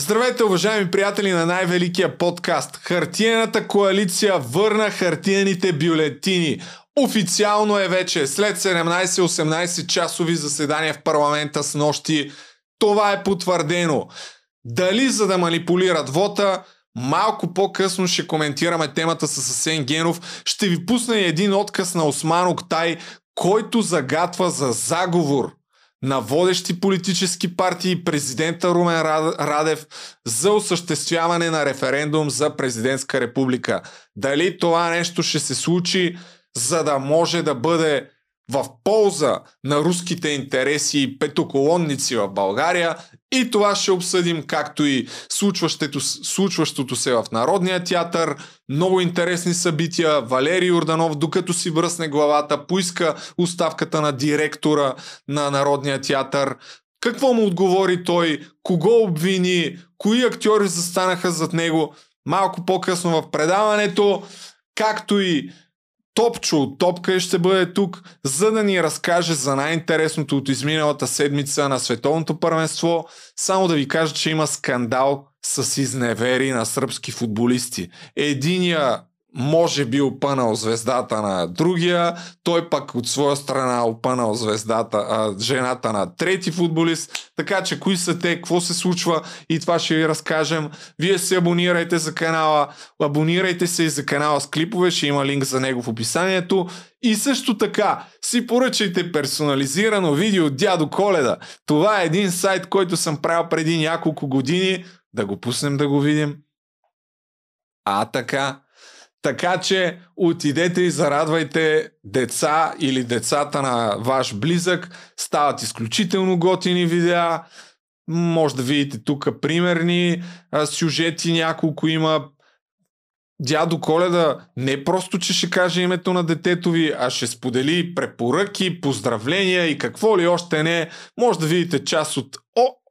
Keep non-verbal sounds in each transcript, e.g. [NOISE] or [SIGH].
Здравейте, уважаеми приятели на най-великия подкаст. Хартиената коалиция върна хартиените бюлетини. Официално е вече след 17-18 часови заседания в парламента с нощи. Това е потвърдено. Дали за да манипулират вота, Малко по-късно ще коментираме темата с Асен Генов. Ще ви пусна и един отказ на Осман Октай, който загатва за заговор на водещи политически партии президента Румен Радев за осъществяване на референдум за президентска република. Дали това нещо ще се случи, за да може да бъде в полза на руските интереси и петоколонници в България и това ще обсъдим, както и случващото, случващото се в Народния театър, много интересни събития. Валерий Орданов, докато си връсне главата, поиска оставката на директора на Народния театър. Какво му отговори той? Кого обвини? Кои актьори застанаха зад него? Малко по-късно в предаването, както и Топчо от Топка ще бъде тук, за да ни разкаже за най-интересното от изминалата седмица на световното първенство. Само да ви кажа, че има скандал с изневери на сръбски футболисти. Единия може би опънал звездата на другия, той пък от своя страна опънал звездата, а, жената на трети футболист. Така че кои са те, какво се случва и това ще ви разкажем. Вие се абонирайте за канала, абонирайте се и за канала с клипове, ще има линк за него в описанието. И също така, си поръчайте персонализирано видео от дядо Коледа. Това е един сайт, който съм правил преди няколко години. Да го пуснем да го видим. А така, така че отидете и зарадвайте деца или децата на ваш близък. Стават изключително готини видеа. Може да видите тук примерни а, сюжети, няколко има. Дядо Коледа не просто, че ще каже името на детето ви, а ще сподели препоръки, поздравления и какво ли още не. Може да видите част от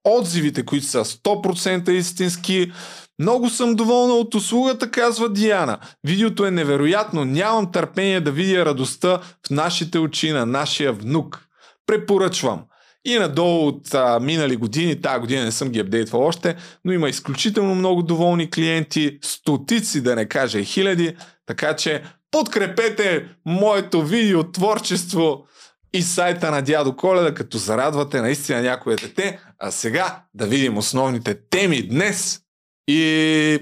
отзивите, които са 100% истински. Много съм доволна от услугата, казва Диана. Видеото е невероятно. Нямам търпение да видя радостта в нашите очи на нашия внук. Препоръчвам. И надолу от а, минали години, тази година не съм ги апдейтвал още, но има изключително много доволни клиенти, стотици да не кажа и хиляди, така че подкрепете моето видео творчество и сайта на дядо Коледа, като зарадвате наистина някое дете. А сега да видим основните теми днес и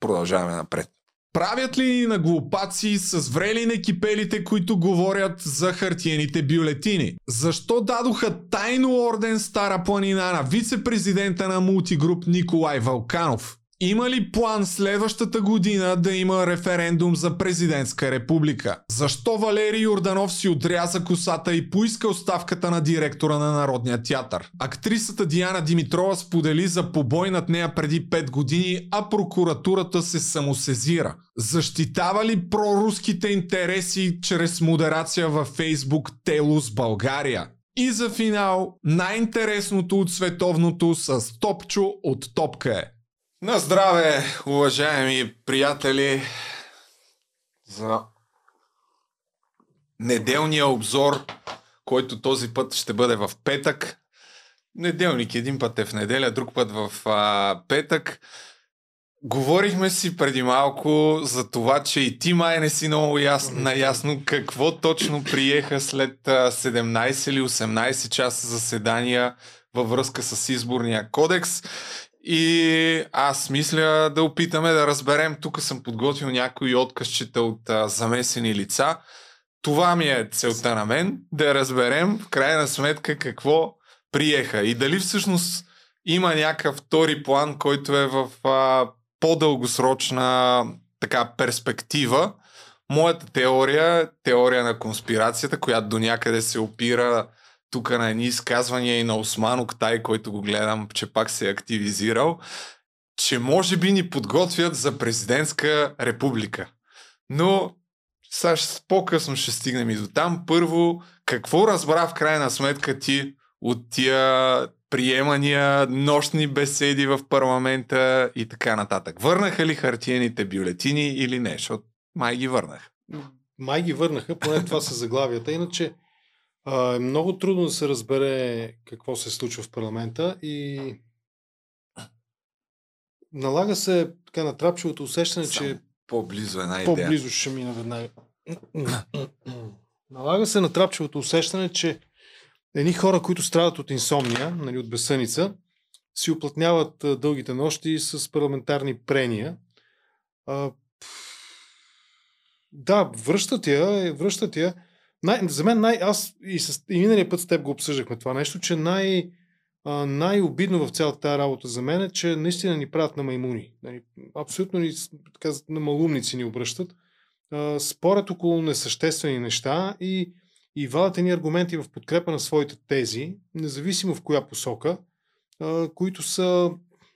продължаваме напред. Правят ли на глупаци с врели на кипелите, които говорят за хартиените бюлетини? Защо дадоха тайно орден Стара планина на вице-президента на мултигруп Николай Валканов? Има ли план следващата година да има референдум за президентска република? Защо Валерий Йорданов си отряза косата и поиска оставката на директора на Народния театър? Актрисата Диана Димитрова сподели за побой над нея преди 5 години, а прокуратурата се самосезира. Защитава ли проруските интереси чрез модерация във Фейсбук Телус България? И за финал, най-интересното от световното с Топчо от Топка е. На здраве, уважаеми приятели, за неделния обзор, който този път ще бъде в петък. Неделник един път е в неделя, друг път в а, петък. Говорихме си преди малко за това, че и ти май не си много ясно, наясно какво точно приеха след 17 или 18 часа заседания във връзка с изборния кодекс. И аз мисля да опитаме да разберем. Тук съм подготвил някои откъсчета от а, замесени лица. Това ми е целта на мен, да разберем в крайна сметка какво приеха и дали всъщност има някакъв втори план, който е в а, по-дългосрочна така перспектива. Моята теория теория на конспирацията, която до някъде се опира тук на едни изказвания и на Осман Октай, който го гледам, че пак се е активизирал, че може би ни подготвят за президентска република. Но сега по-късно ще стигнем и до там. Първо, какво разбра в крайна сметка ти от тия приемания, нощни беседи в парламента и така нататък? Върнаха ли хартиените бюлетини или не? Защото май ги върнаха. Май ги върнаха, поне това са заглавията. Иначе а, е много трудно да се разбере какво се случва в парламента и налага се така натрапчивото усещане, Само че По-близо една идея. по-близо ще мина веднага. Налага се натрапчивото усещане, че едни хора, които страдат от инсомния, нали, от безсъница, си оплътняват дългите нощи с парламентарни прения. А, да, връщат я, е, връщат я. Най, за мен най, аз и, с, и миналия път с теб го обсъждахме това нещо, че най, а, най-обидно в цялата тази работа за мен е, че наистина ни правят на маймуни. Нали, абсолютно ни, така, на малумници ни обръщат. А, спорят около несъществени неща и, и вадят ни аргументи в подкрепа на своите тези, независимо в коя посока, а, които са,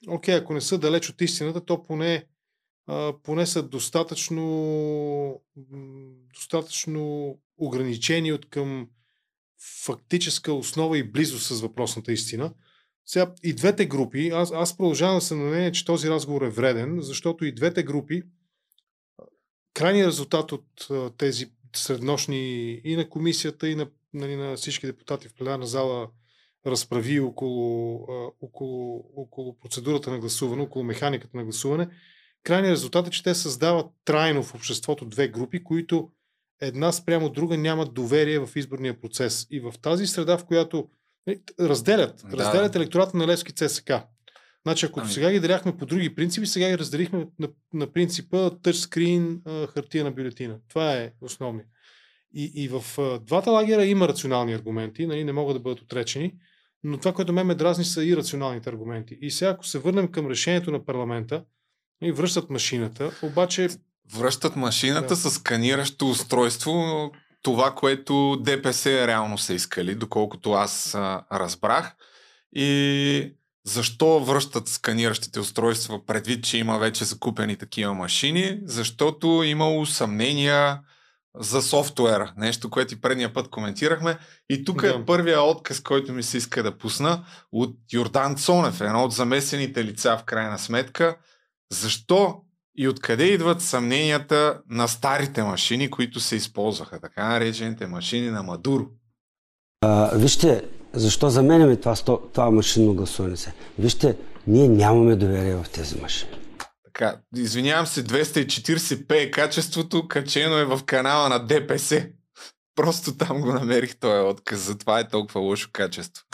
окей, ако не са далеч от истината, то поне, поне са достатъчно, достатъчно ограничени от към фактическа основа и близост с въпросната истина. Сега и двете групи, аз, аз продължавам да съм на мнение, че този разговор е вреден, защото и двете групи, крайният резултат от тези среднощни и на комисията, и на, нали, на всички депутати в пленарна зала разправи около, около, около процедурата на гласуване, около механиката на гласуване, крайният резултат е, че те създават трайно в обществото две групи, които една спрямо друга нямат доверие в изборния процес. И в тази среда, в която нали, разделят, Да. разделят електората на Левски ЦСК. Значи, ако Ами- сега ги деляхме по други принципи, сега ги разделихме на, на принципа тъчскрин, хартия на бюлетина. Това е основният. И, и в а, двата лагера има рационални аргументи, нали, не могат да бъдат отречени, но това, което ме ме дразни, са и рационалните аргументи. И сега, ако се върнем към решението на парламента, и връщат машината, обаче Връщат машината Да. с сканиращо устройство, това, което ДПС реално са искали, доколкото аз а, разбрах. И защо връщат сканиращите устройства предвид, че има вече закупени такива машини? Защото имало съмнения за софтуера. Нещо, което и предния път коментирахме. И тук Да. е първия отказ, който ми се иска да пусна от Йордан Цонев, едно от замесените лица в крайна сметка. Защо и откъде идват съмненията на старите машини, които се използваха, така наречените машини на Мадуро? А, вижте, защо заменяме това, това машинно гласуване се? Вижте, ние нямаме доверие в тези машини. Така, извинявам се, 240p е качеството, качено е в канала на ДПС. Просто там го намерих този отказ, затова е толкова лошо качество.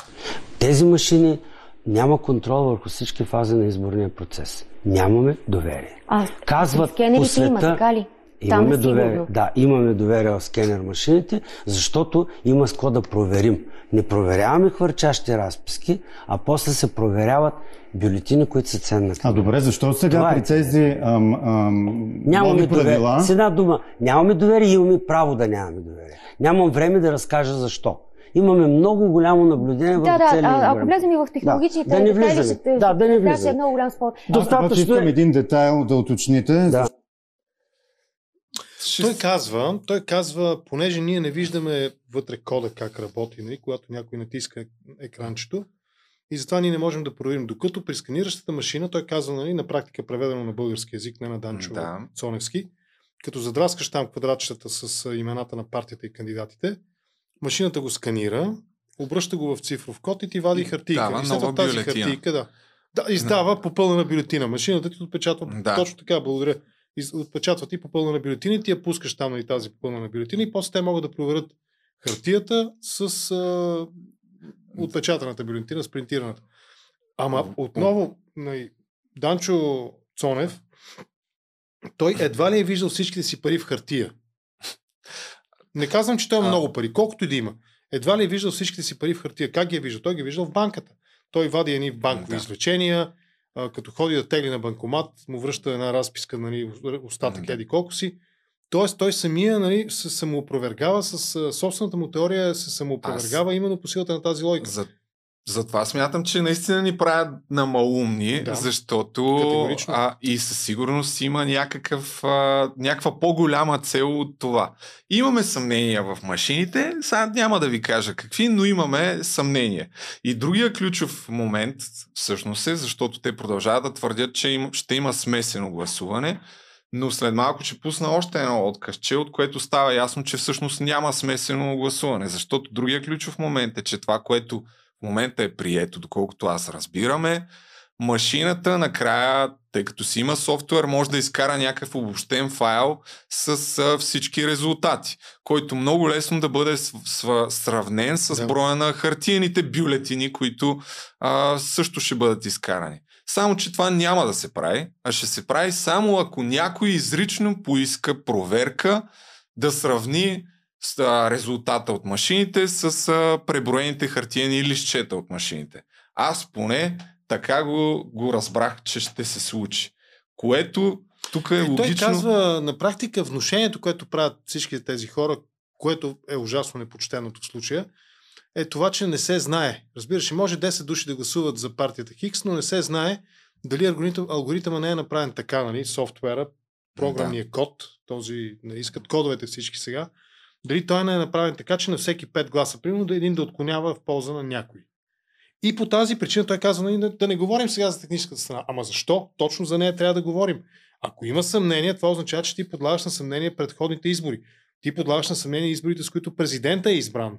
Тези машини няма контрол върху всички фази на изборния процес. Нямаме доверие. А, Казват скенерите по света, има, така ли? Там Имаме е сигурно. доверие. Да, имаме доверие в скенер машините, защото има с какво да проверим. Не проверяваме хвърчащи разписки, а после се проверяват бюлетини, които са ценна А добре, защо сега Това е. при тези ам, ам, Нямаме правила... С една дума, нямаме доверие и имаме право да нямаме доверие. Нямам време да разкажа защо. Имаме много голямо наблюдение Да, в да, целия а, ако влезем и в технологичните Да, да не детайли, влизаме. ще- Да, да не ще е влизаме. много голям спор. Аз Достатъчно искам е. един детайл да уточните. Да. Той казва, той казва, понеже ние не виждаме вътре кода как работи, нали, когато някой натиска екранчето, и затова ние не можем да проверим. Докато при сканиращата машина, той казва, нали, на практика преведено на български язик, не на Данчо Да. Цоневски, като задраскаш там квадратчета с имената на партията и кандидатите, машината го сканира, обръща го в цифров код и ти вади И хартийка. дава и след нова тази бюлетина. хартийка, да. Да, издава попълнена бюлетина. Машината ти отпечатва Да. точно така, благодаря. Отпечатва ти попълнена бюлетина и ти я пускаш там на тази попълнена бюлетина и после те могат да проверят хартията с а, отпечатаната бюлетина, с принтираната. Ама отново, нали, Данчо Цонев, той едва ли е виждал всичките си пари в хартия. Не казвам, че той има А. много пари, колкото и да има. Едва ли е виждал всичките си пари в хартия. Как ги е виждал? Той ги е виждал в банката. Той вади едни банкови Да. извлечения, а, като ходи да тегли на банкомат, му връща една разписка, нали, остатък Да. еди колко си. Тоест той самия нали, се самоопровергава с а, собствената му теория, се самоопровергава именно по силата на тази логика. За, затова смятам, че наистина ни правят на малумни, Да. защото Категорично. а, и със сигурност има някакъв, а, някаква по-голяма цел от това. Имаме съмнения в машините, сега няма да ви кажа какви, но имаме съмнения. И другия ключов момент всъщност е, защото те продължават да твърдят, че им, ще има смесено гласуване, но след малко ще пусна още едно откъсче, от което става ясно, че всъщност няма смесено гласуване, защото другия ключов момент е, че това, което момента е прието, доколкото аз разбираме, машината накрая, тъй като си има софтуер, може да изкара някакъв обобщен файл с а, всички резултати, който много лесно да бъде с, с, сравнен с Да. броя на хартиените бюлетини, които а, също ще бъдат изкарани. Само, че това няма да се прави, а ще се прави само ако някой изрично поиска проверка да сравни резултата от машините с преброените хартиени листчета от машините. Аз поне така го, го разбрах, че ще се случи. Което тук е той логично. казва, на практика, внушението, което правят всички тези хора, което е ужасно непочтеното в случая, е това, че не се знае. Разбираш, може 10 души да гласуват за партията Хикс, но не се знае дали алгоритъм, алгоритъма не е направен така, нали, софтуера, програмния код, този, искат кодовете всички сега, дали той не е направен така, че на всеки 5 гласа, примерно, да един да отклонява в полза на някой. И по тази причина той казва, нали, да, не говорим сега за техническата страна. Ама защо? Точно за нея трябва да говорим. Ако има съмнение, това означава, че ти подлагаш на съмнение предходните избори. Ти подлагаш на съмнение изборите, с които президента е избран.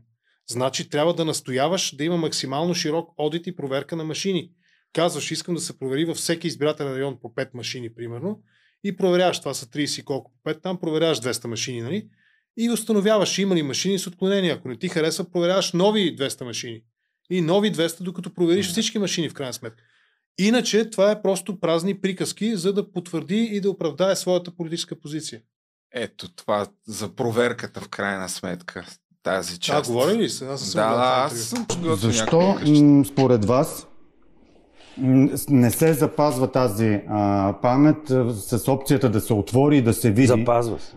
Значи трябва да настояваш да има максимално широк одит и проверка на машини. Казваш, искам да се провери във всеки избирателен район по 5 машини, примерно, и проверяваш, това са 30 и колко по 5, там проверяваш 200 машини, нали? И установяваш, има ли машини с отклонения. Ако не ти харесва, проверяваш нови 200 машини. И нови 200, докато провериш всички машини в крайна сметка. Иначе това е просто празни приказки, за да потвърди и да оправдае своята политическа позиция. Ето това за проверката в крайна сметка. Тази А, част. говори ли се? Аз съм Да, аз съм Защо според вас не се запазва тази а, памет а, с опцията да се отвори и да се види? Запазва се.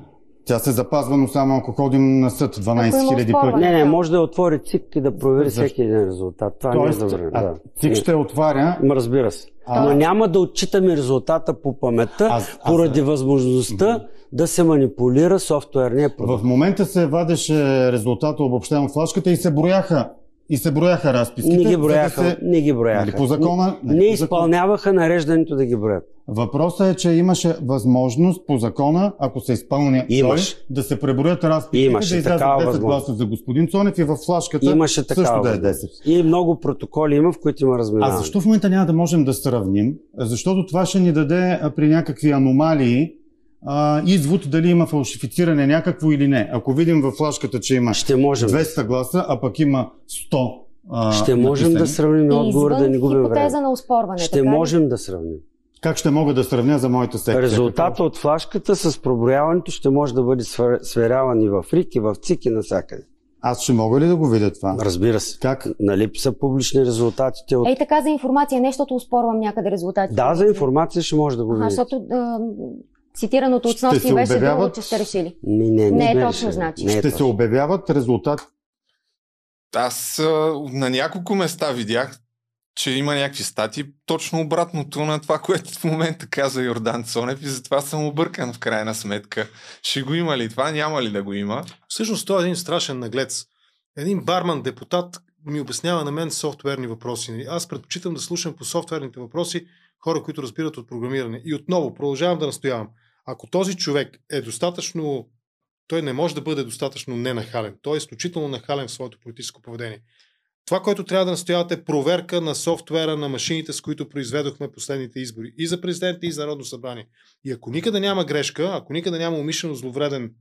Тя се запазва, но само ако ходим на съд 12 Ако има 000 оспорване. пъти. Не, не, може да отвори ЦИК и да провери Защо? всеки един резултат. Това Тоест, не е добре. а, Да. ЦИК ще отваря. Разбира се. А- Но няма да отчитаме резултата по паметта, Аз- аз- поради възможността да се манипулира софтуерния продукт. В момента се вадеше резултата обобщен от флашката и се брояха. И се брояха разписките. Не ги за да брояха. се- Не ги брояха. Нали по закона? Не, Нали не по закона? изпълняваха нареждането да ги броят. Въпросът е, че имаше възможност по закона, ако се изпълня Имаш. той, да се преброят разписките, Имаше да излязат такава 10 възможност. гласа за господин Цонев и в флашката Имаше такава също да е възможност. 10. И много протоколи има, в които има А разминаване. защо в момента няма да можем да сравним? Защото това ще ни даде а, при някакви аномалии а, извод дали има фалшифициране някакво или не. Ако видим във флашката, че има Ще можем. 200 гласа, а пък има 100 а, Ще можем написани, да сравним отговор, да не губим време. на оспорване. Ще така ли? можем да сравним. Как ще мога да сравня за моята секция? Резултата от флашката с проброяването ще може да бъде свер- сверяван и в РИК, и в ЦИК, и навсякъде. Аз ще мога ли да го видя това? Разбира се. Как? Нали са публични резултатите от... Ей така за информация, не защото успорвам някъде резултатите. Да, за информация ще може да го видите. защото цитираното от снощи се беше друго, обявяват- че сте решили. Не, не, Не е сме точно, решили. значи. Не е Ще се точно. обявяват резултати. Аз а, на няколко места видях, че има някакви стати, точно обратното на това, което в момента каза Йордан Цонев и затова съм объркан в крайна сметка. Ще го има ли това, няма ли да го има? Всъщност той е един страшен наглец. Един барман депутат ми обяснява на мен софтуерни въпроси. Аз предпочитам да слушам по софтуерните въпроси хора, които разбират от програмиране. И отново продължавам да настоявам. Ако този човек е достатъчно той не може да бъде достатъчно ненахален. Той е изключително нахален в своето политическо поведение. Това, което трябва да настоявате е проверка на софтуера на машините, с които произведохме последните избори. И за президента, и за Народно събрание. И ако никъде няма грешка, ако никъде няма умишлено зловреден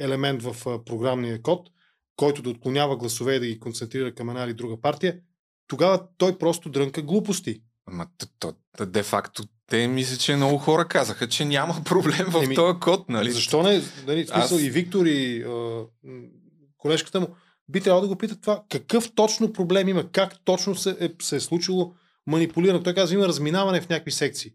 елемент в програмния код, който да отклонява гласове и да ги концентрира към една или друга партия, тогава той просто дрънка глупости. Ама то, то, то, де-факто те мисля, че много хора казаха, че няма [LAUGHS] проблем в Еми, този код, нали? Защо не? Нали, смисъл, Аз- И Виктор, и а, колежката му би трябвало да го питат това. Какъв точно проблем има? Как точно се е, се е случило манипулирано? Той казва, има разминаване в някакви секции.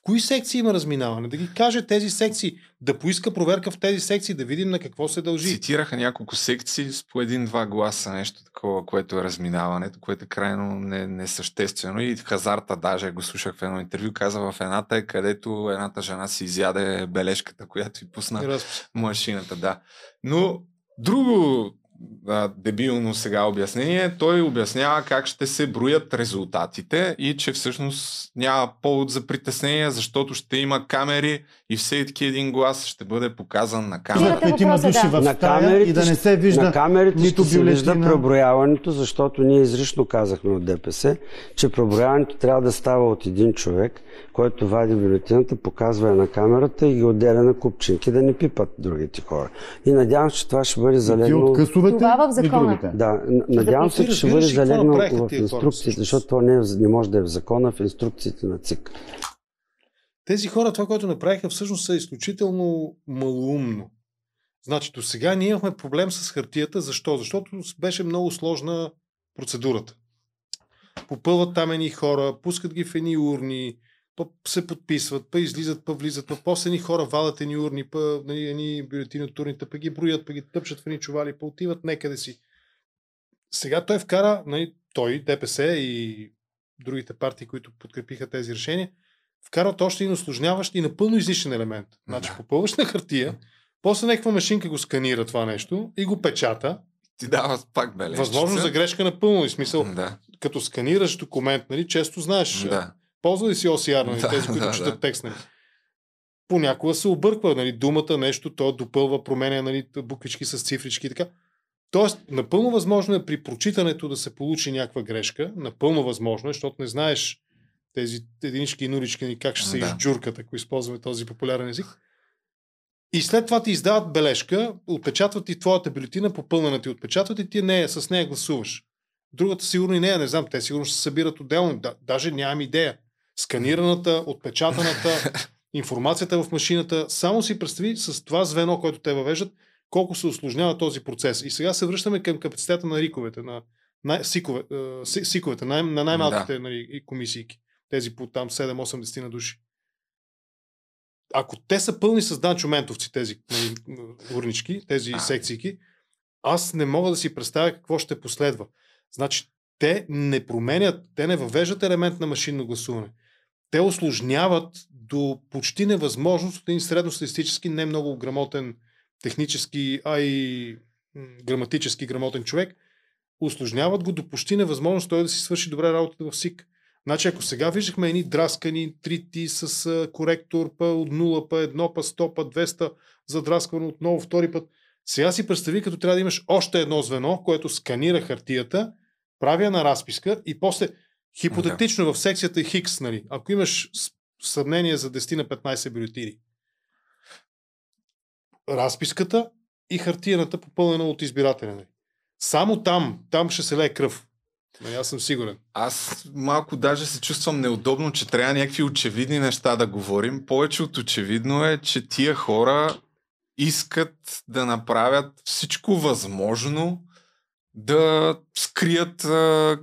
В кои секции има разминаване? Да ги каже тези секции, да поиска проверка в тези секции, да видим на какво се дължи. Цитираха няколко секции с по един-два гласа, нещо такова, което е разминаването, което е крайно не- несъществено. И хазарта даже го слушах в едно интервю, каза в едната е, където едната жена си изяде бележката, която и пусна разпис. машината, да. Но друго, а, дебилно сега обяснение. Той обяснява как ще се броят резултатите и че всъщност няма повод за притеснение, защото ще има камери и всеки един глас ще бъде показан на камера. Души да. в На камерите, и да не се на вижда камерите нито ще се вижда преброяването, защото ние изрично казахме от ДПС, че преброяването трябва да става от един човек, който вади бюлетината, показва я на камерата и ги отделя на купчинки, да не пипат другите хора. И надявам се, че това ще бъде залегнало... от Това в и закона. другите. Да, надявам се, че ще бъде направиха в хора инструкциите, защото това не, не може да е в закона, в инструкциите на ЦИК. Тези хора, това, което направиха, всъщност е изключително малоумно. Значи, до сега ние имахме проблем с хартията. Защо? Защото беше много сложна процедурата. Попълват там едни хора, пускат ги в едни урни, па се подписват, па излизат, па влизат, па после едни хора валят едни урни, па нали, едни бюлетини от урните, па ги броят, па ги тъпчат в едни чували, па отиват некъде си. Сега той вкара, нали, той, ДПС и другите партии, които подкрепиха тези решения, вкарат още един осложняващ и напълно излишен елемент. Значи попълваш на хартия, после някаква машинка го сканира това нещо и го печата. Ти дава пак бележка. Възможно за грешка напълно. И смисъл, Да, като сканираш документ, нали, често знаеш, да. Ползва ли си OCR, нали, Да, тези, които да, четат да. текст, нали. Понякога се обърква, нали, думата, нещо, то допълва, променя, нали, буквички с цифрички и така. Тоест, напълно възможно е при прочитането да се получи някаква грешка, напълно възможно е, защото не знаеш тези единички и нулички, нали, как ще се Да. изджуркат, ако използваме този популярен език. И след това ти издават бележка, отпечатват ти твоята бюлетина, попълнена ти отпечатват и ти нея, с нея гласуваш. Другата сигурно и нея, не знам, те сигурно ще се събират отделно. Да, даже нямам идея. Сканираната, [LAUGHS] отпечатаната, информацията в машината. Само си представи с това звено, което те въвеждат, колко се осложнява този процес. И сега се връщаме към капацитета на риковете, на най- сикове, си- сиковете, най- на най-малките нали, и комисийки. Тези по там 7-8 на души. Ако те са пълни с Данчо Ментовци, тези нали, урнички, тези секцийки, аз не мога да си представя какво ще последва. Значи, те не променят, те не въвеждат елемент на машинно гласуване. Те осложняват до почти невъзможност от един средностатистически, не много грамотен технически, а и граматически грамотен човек, осложняват го до почти невъзможност той да си свърши добре работата в СИК. Значи, ако сега виждахме едни драскани 3T с коректор, па от 0, па 1, па 100, па 200, задрасквано отново втори път. Сега си представи, като трябва да имаш още едно звено, което сканира хартията, прави една разписка и после хипотетично в секцията Хикс, нали, ако имаш с- сравнение за 10 на 15 бюлетини, разписката и хартияната попълнена от избирателя. Нали. Само там, там ще се лее кръв. Нали, аз съм сигурен. Аз малко даже се чувствам неудобно, че трябва някакви очевидни неща да говорим. Повече от очевидно е, че тия хора искат да направят всичко възможно да скрият а,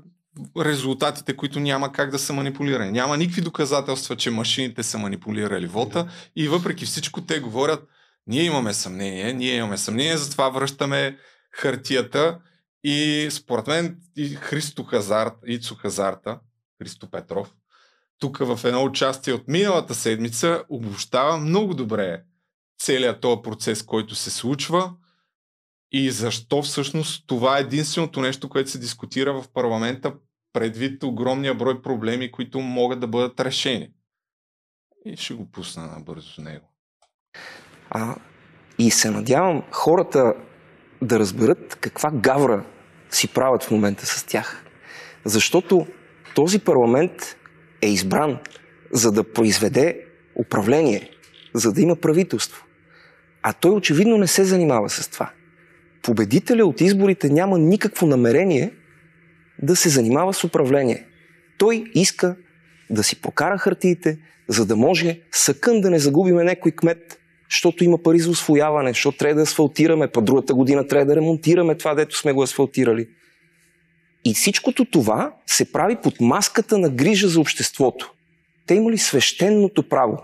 резултатите, които няма как да са манипулирани. Няма никакви доказателства, че машините са манипулирали вота и въпреки всичко те говорят, ние имаме съмнение, ние имаме съмнение, затова връщаме хартията и според мен и Христо Хазарт, Ицо Хазарта, Христо Петров, тук в едно участие от миналата седмица обобщава много добре целият този процес, който се случва и защо всъщност това е единственото нещо, което се дискутира в парламента предвид огромния брой проблеми, които могат да бъдат решени. И ще го пусна набързо него. А, и се надявам хората да разберат каква гавра си правят в момента с тях. Защото този парламент е избран за да произведе управление, за да има правителство. А той очевидно не се занимава с това. Победителя от изборите няма никакво намерение да се занимава с управление. Той иска да си покара хартиите, за да може съкън да не загубиме някой кмет, защото има пари за освояване, защото трябва да асфалтираме, па другата година трябва да ремонтираме това, дето сме го асфалтирали. И всичкото това се прави под маската на грижа за обществото. Те имали свещеното право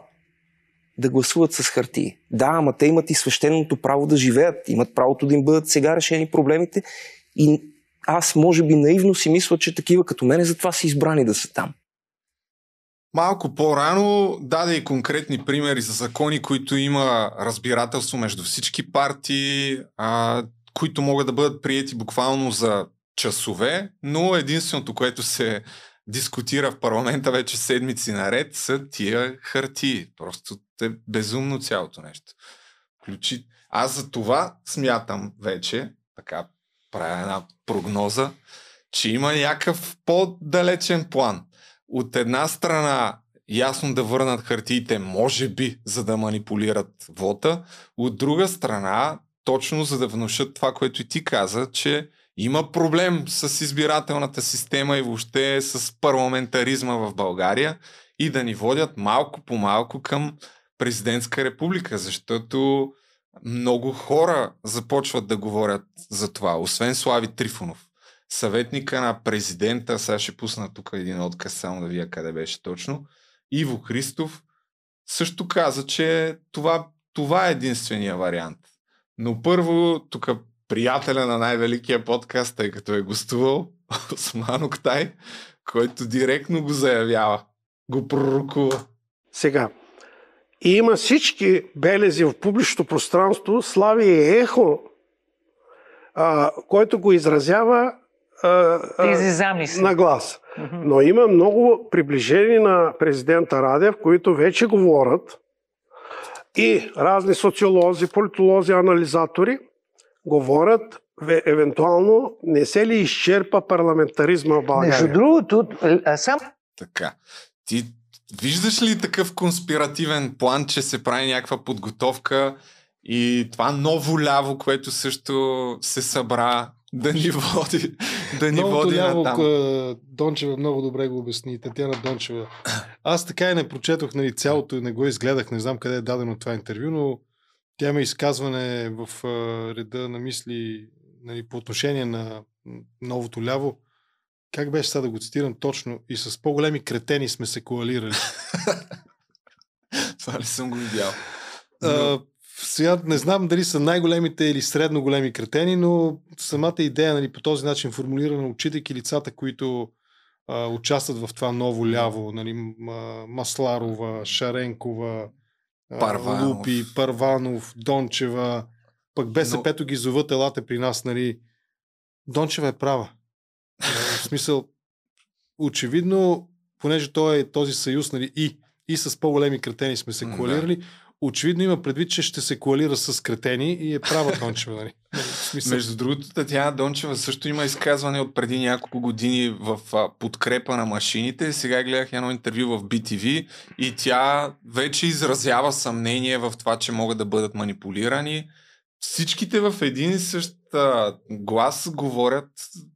да гласуват с хартии. Да, ама те имат и свещеното право да живеят. Имат правото да им бъдат сега решени проблемите. И аз, може би, наивно си мисля, че такива като мене затова са избрани да са там. Малко по-рано даде и конкретни примери за закони, които има разбирателство между всички партии, а, които могат да бъдат приети буквално за часове, но единственото, което се дискутира в парламента вече седмици наред, са тия хартии. Просто е безумно цялото нещо. Аз за това смятам вече, така правя една прогноза, че има някакъв по-далечен план. От една страна ясно да върнат хартиите, може би, за да манипулират вота. От друга страна, точно за да внушат това, което и ти каза, че има проблем с избирателната система и въобще с парламентаризма в България и да ни водят малко по малко към президентска република, защото много хора започват да говорят за това, освен Слави Трифонов. Съветника на президента, сега ще пусна тук един отказ, само да вия къде беше точно, Иво Христов също каза, че това, това е единствения вариант. Но първо, тук приятеля на най-великия подкаст, тъй като е гостувал, [LAUGHS] Осман Октай, който директно го заявява. Го пророкува. Сега, и има всички белези в публичното пространство, слави и ехо, а, който го изразява а, Тези замисли. на глас. Но има много приближени на президента Радев, които вече говорят и разни социолози, политолози, анализатори говорят ве- евентуално не се ли изчерпа парламентаризма в България. Между другото, а, сам Така. Ти виждаш ли такъв конспиративен план, че се прави някаква подготовка и това ново ляво, което също се събра да ни води, да ни Новото води ляво, на там. к- Дончева много добре го обясни. Татьяна Дончева. Аз така и не прочетох нали, цялото и не го изгледах. Не знам къде е дадено това интервю, но тя има изказване в а, реда на мисли нали, по отношение на новото ляво. Как беше сега да го цитирам точно? И с по-големи кретени сме се коалирали. [LAUGHS] Това ли съм го видял? А, сега не знам дали са най-големите или средно големи кретени, но самата идея нали, по този начин формулирана, отчитайки лицата, които а, участват в това ново ляво, нали, Масларова, Шаренкова, Парванов. Лупи, Парванов, Дончева, пък БСП-то ги зоват, елате при нас, нали. Дончева е права. А, В смисъл, очевидно, понеже той е този съюз, нали, и, и с по-големи кретени сме се да. коалирали, очевидно има предвид, че ще се коалира с кретени и е права Дончева, нали. [LAUGHS] Смисъл, Между другото, Татьяна Дончева също има изказване от преди няколко години в а, подкрепа на машините. Сега гледах едно интервю в BTV и тя вече изразява съмнение в това, че могат да бъдат манипулирани. Всичките в един и същ глас говорят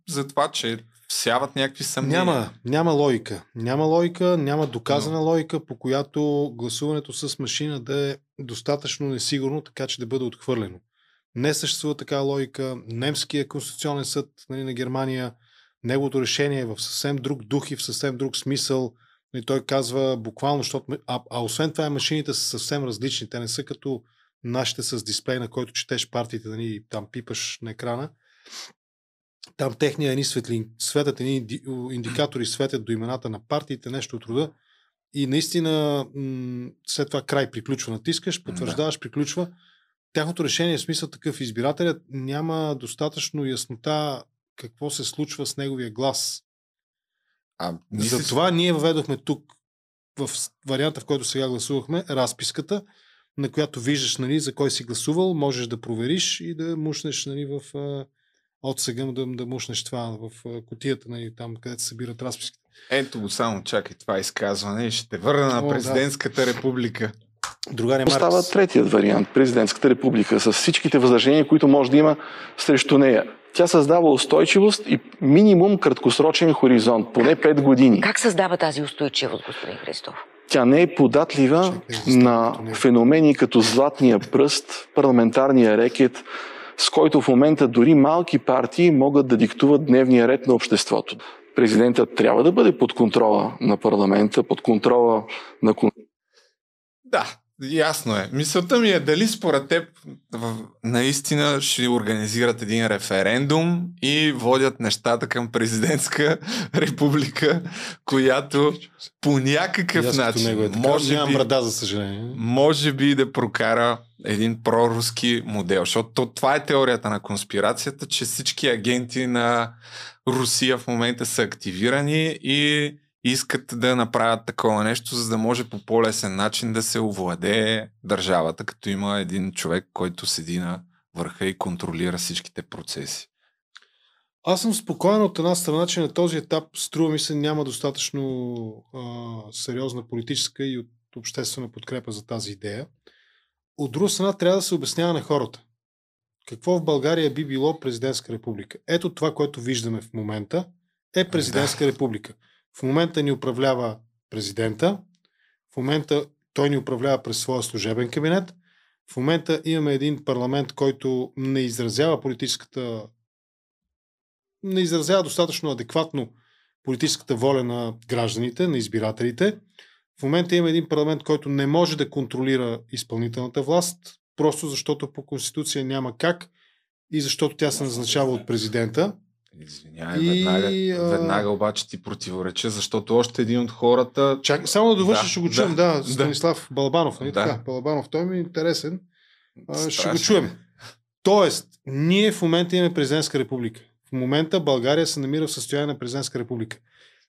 за това, че всяват някакви съмнения. Няма, няма логика. Няма логика, няма доказана логика, по която гласуването с машина да е достатъчно несигурно, така че да бъде отхвърлено. Не съществува така логика. Немския конституционен съд нали, на Германия, неговото решение е в съвсем друг дух и в съвсем друг смисъл. И той казва буквално, защото, а, а освен това машините са съвсем различни. Те не са като нашите с дисплей, на който четеш партиите, нали, там пипаш на екрана там техния едни светлин, светят едни инди- индикатори, светят до имената на партиите, нещо от рода. И наистина м- след това край приключва, натискаш, потвърждаваш, приключва. Тяхното решение е смисъл такъв. Избирателят няма достатъчно яснота какво се случва с неговия глас. А, Затова ние въведохме тук в варианта, в който сега гласувахме, разписката, на която виждаш нали, за кой си гласувал, можеш да провериш и да мушнеш нали, в а, от сега да, да мушнеш това в а, кутията, нали, там където се събират разписките. ето го само, чакай това изказване и ще те върна на О, да. президентската република. Другари Остава Маркс. третият вариант президентската република с всичките възражения, които може да има срещу нея. Тя създава устойчивост и минимум краткосрочен хоризонт, поне 5 години. как създава тази устойчивост, господин Христов? Тя не е податлива на феномени като златния пръст, парламентарния рекет, с който в момента дори малки партии могат да диктуват дневния ред на обществото. Президентът трябва да бъде под контрола на парламента, под контрола на Да, ясно е. Мисълта ми е дали според теб наистина ще организират един референдум и водят нещата към президентска [LAUGHS] република, която по някакъв начин е така. може би, брада, за съжаление. може би да прокара един проруски модел. Защото то- това е теорията на конспирацията, че всички агенти на Русия в момента са активирани и искат да направят такова нещо, за да може по по-лесен начин да се овладее държавата, като има един човек, който седи на върха и контролира всичките процеси. Аз съм спокоен от една страна, че на този етап струва ми се няма достатъчно а, сериозна политическа и от обществена подкрепа за тази идея. От друга страна трябва да се обяснява на хората. Какво в България би било президентска република? Ето това, което виждаме в момента е президентска република. В момента ни управлява президента, в момента той ни управлява през своя служебен кабинет, в момента имаме един парламент, който не изразява политическата не изразява достатъчно адекватно политическата воля на гражданите, на избирателите. В момента има един парламент, който не може да контролира изпълнителната власт, просто защото по Конституция няма как и защото тя се назначава от президента. Извинявай, И, веднага, веднага обаче ти противореча, защото още един от хората... Чак, само да довърша, Да, ще го да, чуем. Да, да. Станислав Балабанов. Нали Да. така? Балабанов, той ми е интересен. А, ще Страшно го чуем. Тоест, ние в момента имаме президентска република. В момента България се намира в състояние на президентска република.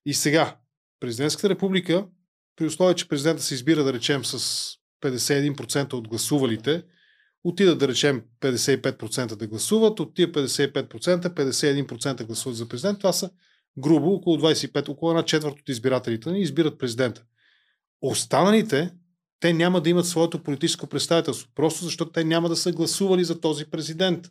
И сега, президентската република, при условие, че президента се избира, да речем, с 51% от гласувалите, отидат да речем 55% да гласуват, от тия 55%, 51% гласуват за президент. Това са грубо около 25, около една четвърт от избирателите ни избират президента. Останалите, те няма да имат своето политическо представителство, просто защото те няма да са гласували за този президент.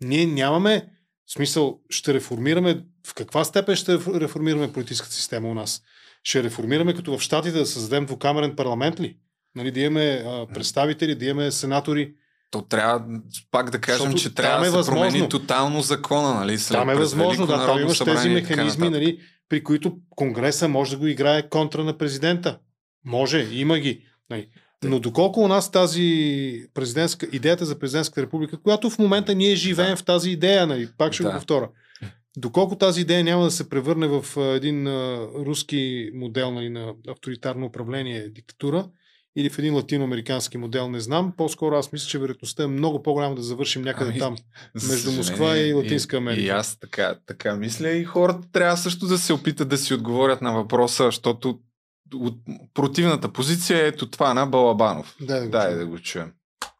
Ние нямаме в смисъл, ще реформираме, в каква степен ще реформираме политическата система у нас? Ще реформираме като в Штатите да създадем двукамерен парламент ли? Нали, да имаме а, представители, да имаме сенатори. То трябва пак да кажем, Защото че трябва е да се промени възможно. тотално закона, нали? След Там е възможно, да, там имаш тези механизми, нали, при които Конгреса може да го играе контра на президента. Може, има ги. Нали. Но доколко у нас тази президентска, идеята за президентска република, която в момента ние живеем в тази идея, нали, пак ще Да. го повторя. Доколко тази идея няма да се превърне в един а, руски модел нали, на авторитарно управление, диктатура, или в един латиноамерикански модел, не знам. По-скоро аз мисля, че вероятността е много по-голяма да завършим някъде Ами, там, между Москва и Латинска Америка. И, и аз така, така мисля. И хората трябва също да се опитат да си отговорят на въпроса, защото от противната позиция е ето това на Балабанов. Дай да го Дай чуем. да го чуем.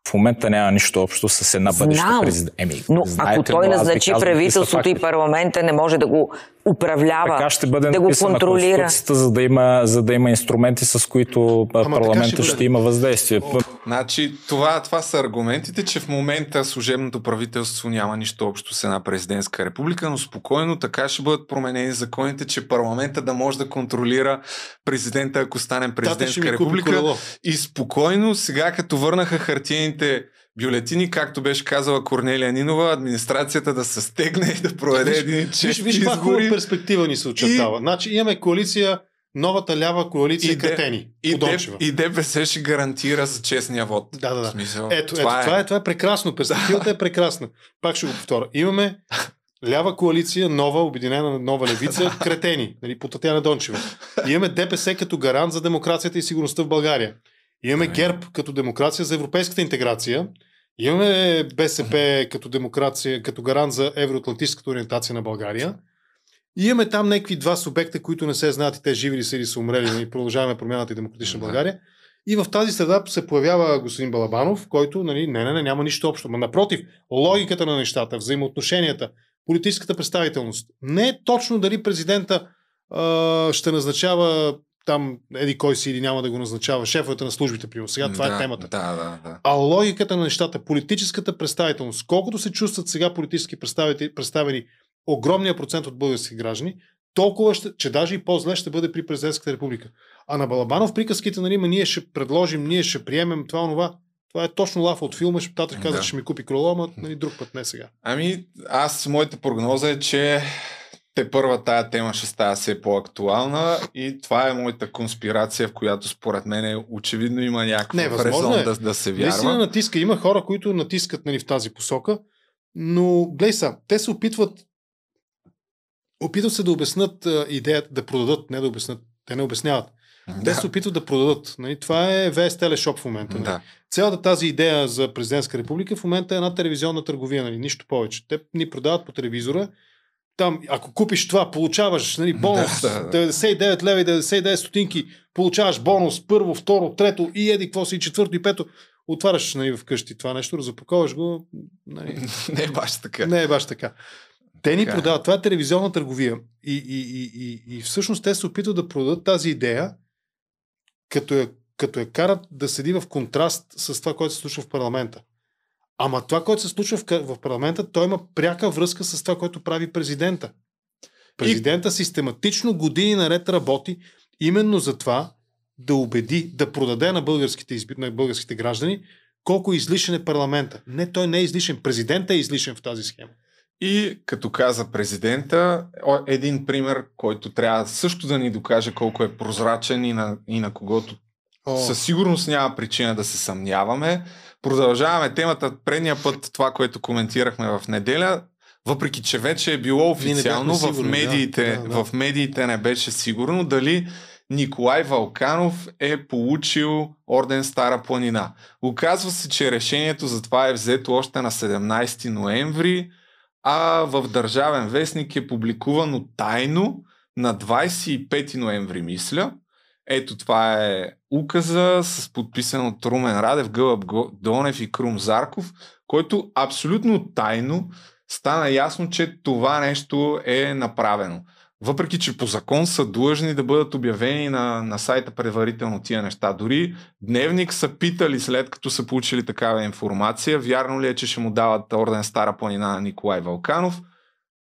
В момента няма нищо общо с една бъдеща президент. Еми, Но знаете, ако той назначи правителството и парламента, не може да го управлява, Така ще бъде да го контролира. За да, има, за да има инструменти, с които Ама парламента ще ще, има въздействие. Значи, това, това са аргументите, че в момента служебното правителство няма нищо общо с една президентска република, но спокойно така ще бъдат променени законите, че парламента да може да контролира президента, ако стане Тата президентска купи република. И спокойно, сега като върнаха хартиените бюлетини, както беше казала Корнелия Нинова, администрацията да се стегне и да проведе Виж- един Виж, чест виж хубава избори. перспектива ни се очертава. Значи имаме коалиция, новата лява коалиция И кретени. И, по Д- Дончева. и ДПС ще гарантира за честния вод. Да, да, да. Смисъл, Ето, ето това, е. това е прекрасно. Перспективата е прекрасна. Пак ще го повторя. Имаме лява коалиция, нова, обединена нова левица, кретени, нали, по Татяна Дончева. И имаме ДПС като гарант за демокрацията и сигурността в България. Имаме ГЕРБ като демокрация за европейската интеграция. Имаме БСП като демокрация, като гарант за евроатлантическата ориентация на България. И имаме там някакви два субекта, които не се знаят и те живи ли са или са умрели. Нали, продължаваме промяната и демократична. България. И в тази среда се появява господин Балабанов, който нали, не, не, не, няма нищо общо. Но напротив, логиката на нещата, взаимоотношенията, политическата представителност. Не е точно дали президента а, ще назначава там еди кой си или няма да го назначава, шефовете на службите, примерно. Сега това да, е темата. Да, да, да. А логиката на нещата, политическата представителност, колкото се чувстват сега политически представени огромния процент от български граждани, толкова ще, че даже и по-зле ще бъде при президентската република. А на Балабанов приказките, нали, ма ние ще предложим, ние ще приемем това, онова. Това е точно лафа от филма, ще татър каза, Да. ще ми купи кроло, ама нали, друг път, не сега. Ами, аз, моята прогноза е, че те първа тая тема ще става все по-актуална и това е моята конспирация, в която според мен е очевидно има някакъв резон е. да, да се Наистина вярва. натиска. Има хора, които натискат нали, в тази посока, но гледай са, те се опитват опитват се да обяснат а, идеята, да продадат, не да обяснат. Те не обясняват. Те се опитват да продадат. Нали? Това е ВС Телешоп в момента. Нали? Да. Цялата тази идея за президентска република в момента е една телевизионна търговия, нали? нищо повече. Те ни продават по телевизора. Там, ако купиш това, получаваш нали, бонус Да, да, 99 лева и 99 стотинки, получаваш бонус първо, второ, трето и еди какво си, и четвърто и пето. Отваряш нали, вкъщи това нещо, разопаковаш го. Нали, [LAUGHS] Не е баш така. не е баш така. Те ни Така е. продават. Това е телевизионна търговия. И, и, и, и, и всъщност те се опитват да продадат тази идея, като я, като я карат да седи в контраст с това, което се случва в парламента. Ама това, което се случва в, в парламента, той има пряка връзка с това, което прави президента. Президента систематично години наред работи именно за това да убеди, да продаде на българските, на българските граждани колко излишен е парламента. Не, той не е излишен. Президентът е излишен в тази схема. И като каза президента, един пример, който трябва също да ни докаже колко е прозрачен и на, и на когото О, със сигурност няма причина да се съмняваме. Продължаваме темата. Предния път това, което коментирахме в неделя, въпреки че вече е било официално, в, сигурни, да. медиите, Да, да. в медиите не беше сигурно дали Николай Валканов е получил орден Стара планина. Оказва се, че решението за това е взето още на 17 ноември, а в Държавен вестник е публикувано тайно на 25 ноември, мисля. Ето това е указа с подписан от Румен Радев, Гълъб Донев и Крум Зарков, който абсолютно тайно стана ясно, че това нещо е направено. Въпреки, че по закон са длъжни да бъдат обявени на, на сайта предварително тия неща. Дори Дневник са питали след като са получили такава информация, вярно ли е, че ще му дават орден Стара планина на Николай Валканов.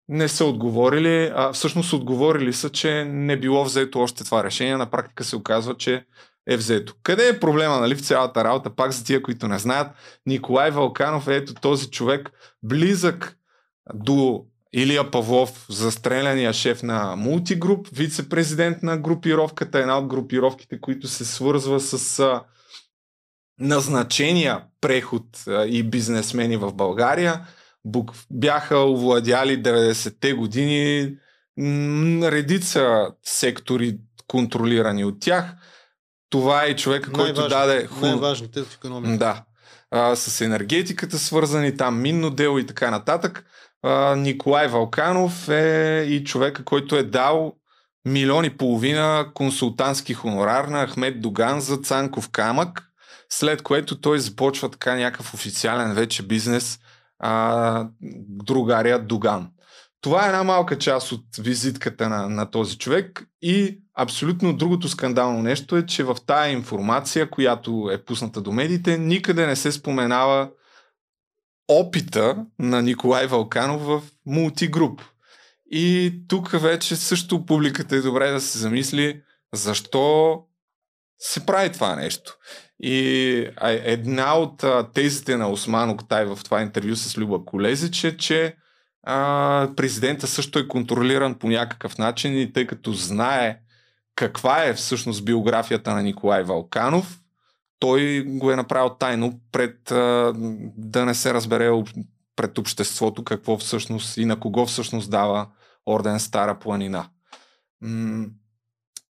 Не са отговорили, а всъщност отговорили са, че не било взето още това решение. На практика се оказва, че е взето. Къде е проблема нали, в цялата работа? Пак за тия, които не знаят, Николай Валканов е ето този човек, близък до Илия Павлов, застреляния шеф на мултигруп, вице-президент на групировката, една от групировките, които се свързва с а, назначения преход а, и бизнесмени в България. Бук, бяха овладяли 90-те години м, редица сектори, контролирани от тях. Това е човека, който даде ху... Най-важните в економиката. Да. А, с енергетиката свързани там, минно дело и така нататък. А, Николай Валканов е и човека, който е дал милион и половина консултантски хонорар на Ахмед Доган за Цанков камък, след което той започва така някакъв официален вече бизнес а, другария Доган. Това е една малка част от визитката на, на този човек и абсолютно другото скандално нещо е, че в тая информация, която е пусната до медиите, никъде не се споменава опита на Николай Валканов в мултигруп. И тук вече също публиката е добре да се замисли защо се прави това нещо. И една от тезите на Осман Октай в това интервю с Люба Колезич е, че а, президента също е контролиран по някакъв начин и тъй като знае каква е всъщност биографията на Николай Валканов, той го е направил тайно пред да не се разбере пред обществото какво всъщност и на кого всъщност дава орден Стара планина. М-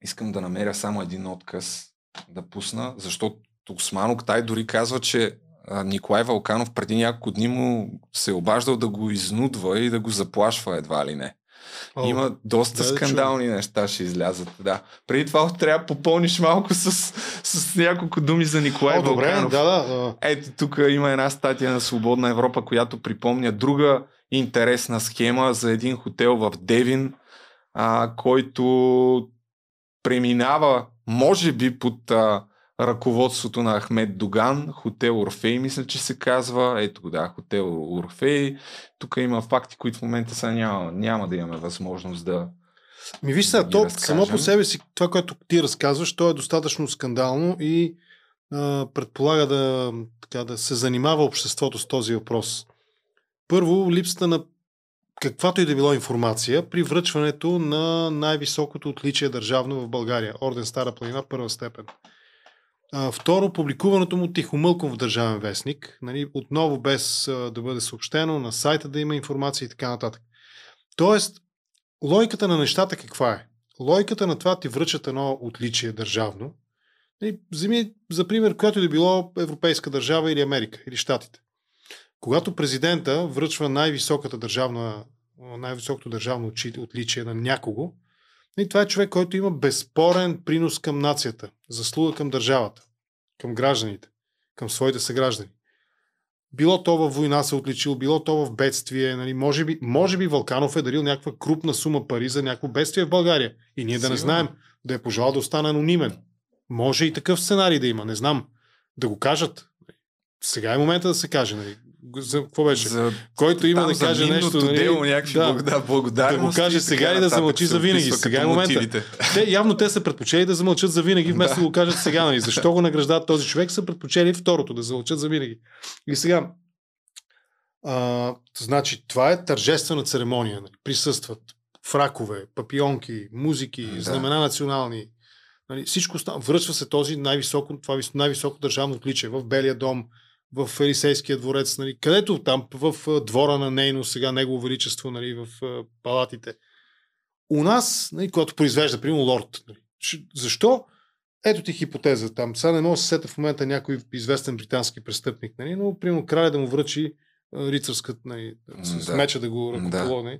искам да намеря само един отказ да пусна, защото Осман Октай дори казва, че Николай Валканов преди няколко дни му се е обаждал да го изнудва и да го заплашва едва ли не. О, Има доста да, да скандални неща ще излязат. Да. Преди това трябва да попълниш малко с, с няколко думи за Николай О, добре, да, да. Ето тук има една статия на Свободна Европа, която припомня друга интересна схема за един хотел в Девин, а, който преминава, може би, под а, ръководството на Ахмед Доган, хотел Орфей, мисля, че се казва. Ето да, хотел Орфей. Тук има факти, които в момента са няма, няма да имаме възможност да... Ми виж да сега, ги то само по себе си, това, което ти разказваш, то е достатъчно скандално и а, предполага да, така, да се занимава обществото с този въпрос. Първо, липсата на каквато и да било информация при връчването на най-високото отличие държавно в България. Орден Стара планина, първа степен. Второ, публикуването му тихомълком в Държавен вестник, нали, отново без да бъде съобщено, на сайта да има информация и така нататък. Тоест, логиката на нещата каква е? Логиката на това ти връчат едно отличие държавно. Нали, вземи за пример, която да било европейска държава или Америка, или Штатите. Когато президента връчва най-високата държавна, най-високото държавно отличие на някого, и това е човек, който има безспорен принос към нацията, заслуга към държавата, към гражданите, към своите съграждани. Било то във война се отличил, било то в бедствие. Нали, може, би, може би Вълканов е дарил някаква крупна сума пари за някакво бедствие в България. И ние да не знаем, да е пожелал да остане анонимен. Може и такъв сценарий да има, не знам. Да го кажат. Сега е момента да се каже. Нали. За, какво беше? За, Който има там да каже нещо. нали, дело, някакви да. да, да, благодарности. Да го каже сега и да замълчи за винаги. Сега е момента. мотивите. Те, явно те са предпочели да замълчат за винаги, вместо да, го кажат сега. Нали? Защо го награждават този човек, са предпочели второто, да замълчат за винаги. И сега, а, значи, това е тържествена церемония. Нали? Присъстват фракове, папионки, музики, Да. знамена национални. Нали? Всичко. Връчва се този най-високо, това вис- най-високо държавно отличие в Белия дом, в Елисейския дворец, нали? където там, в двора на Нейно, сега Негово Величество, нали? в палатите. У нас, нали, когато произвежда, примерно лорд, нали, защо? Ето ти хипотеза там. Сега не мога да се сета в момента някой известен британски престъпник, нали, но примерно краля да му връчи рицарската, нали, с, Да. меча да го Да. ръкоположи.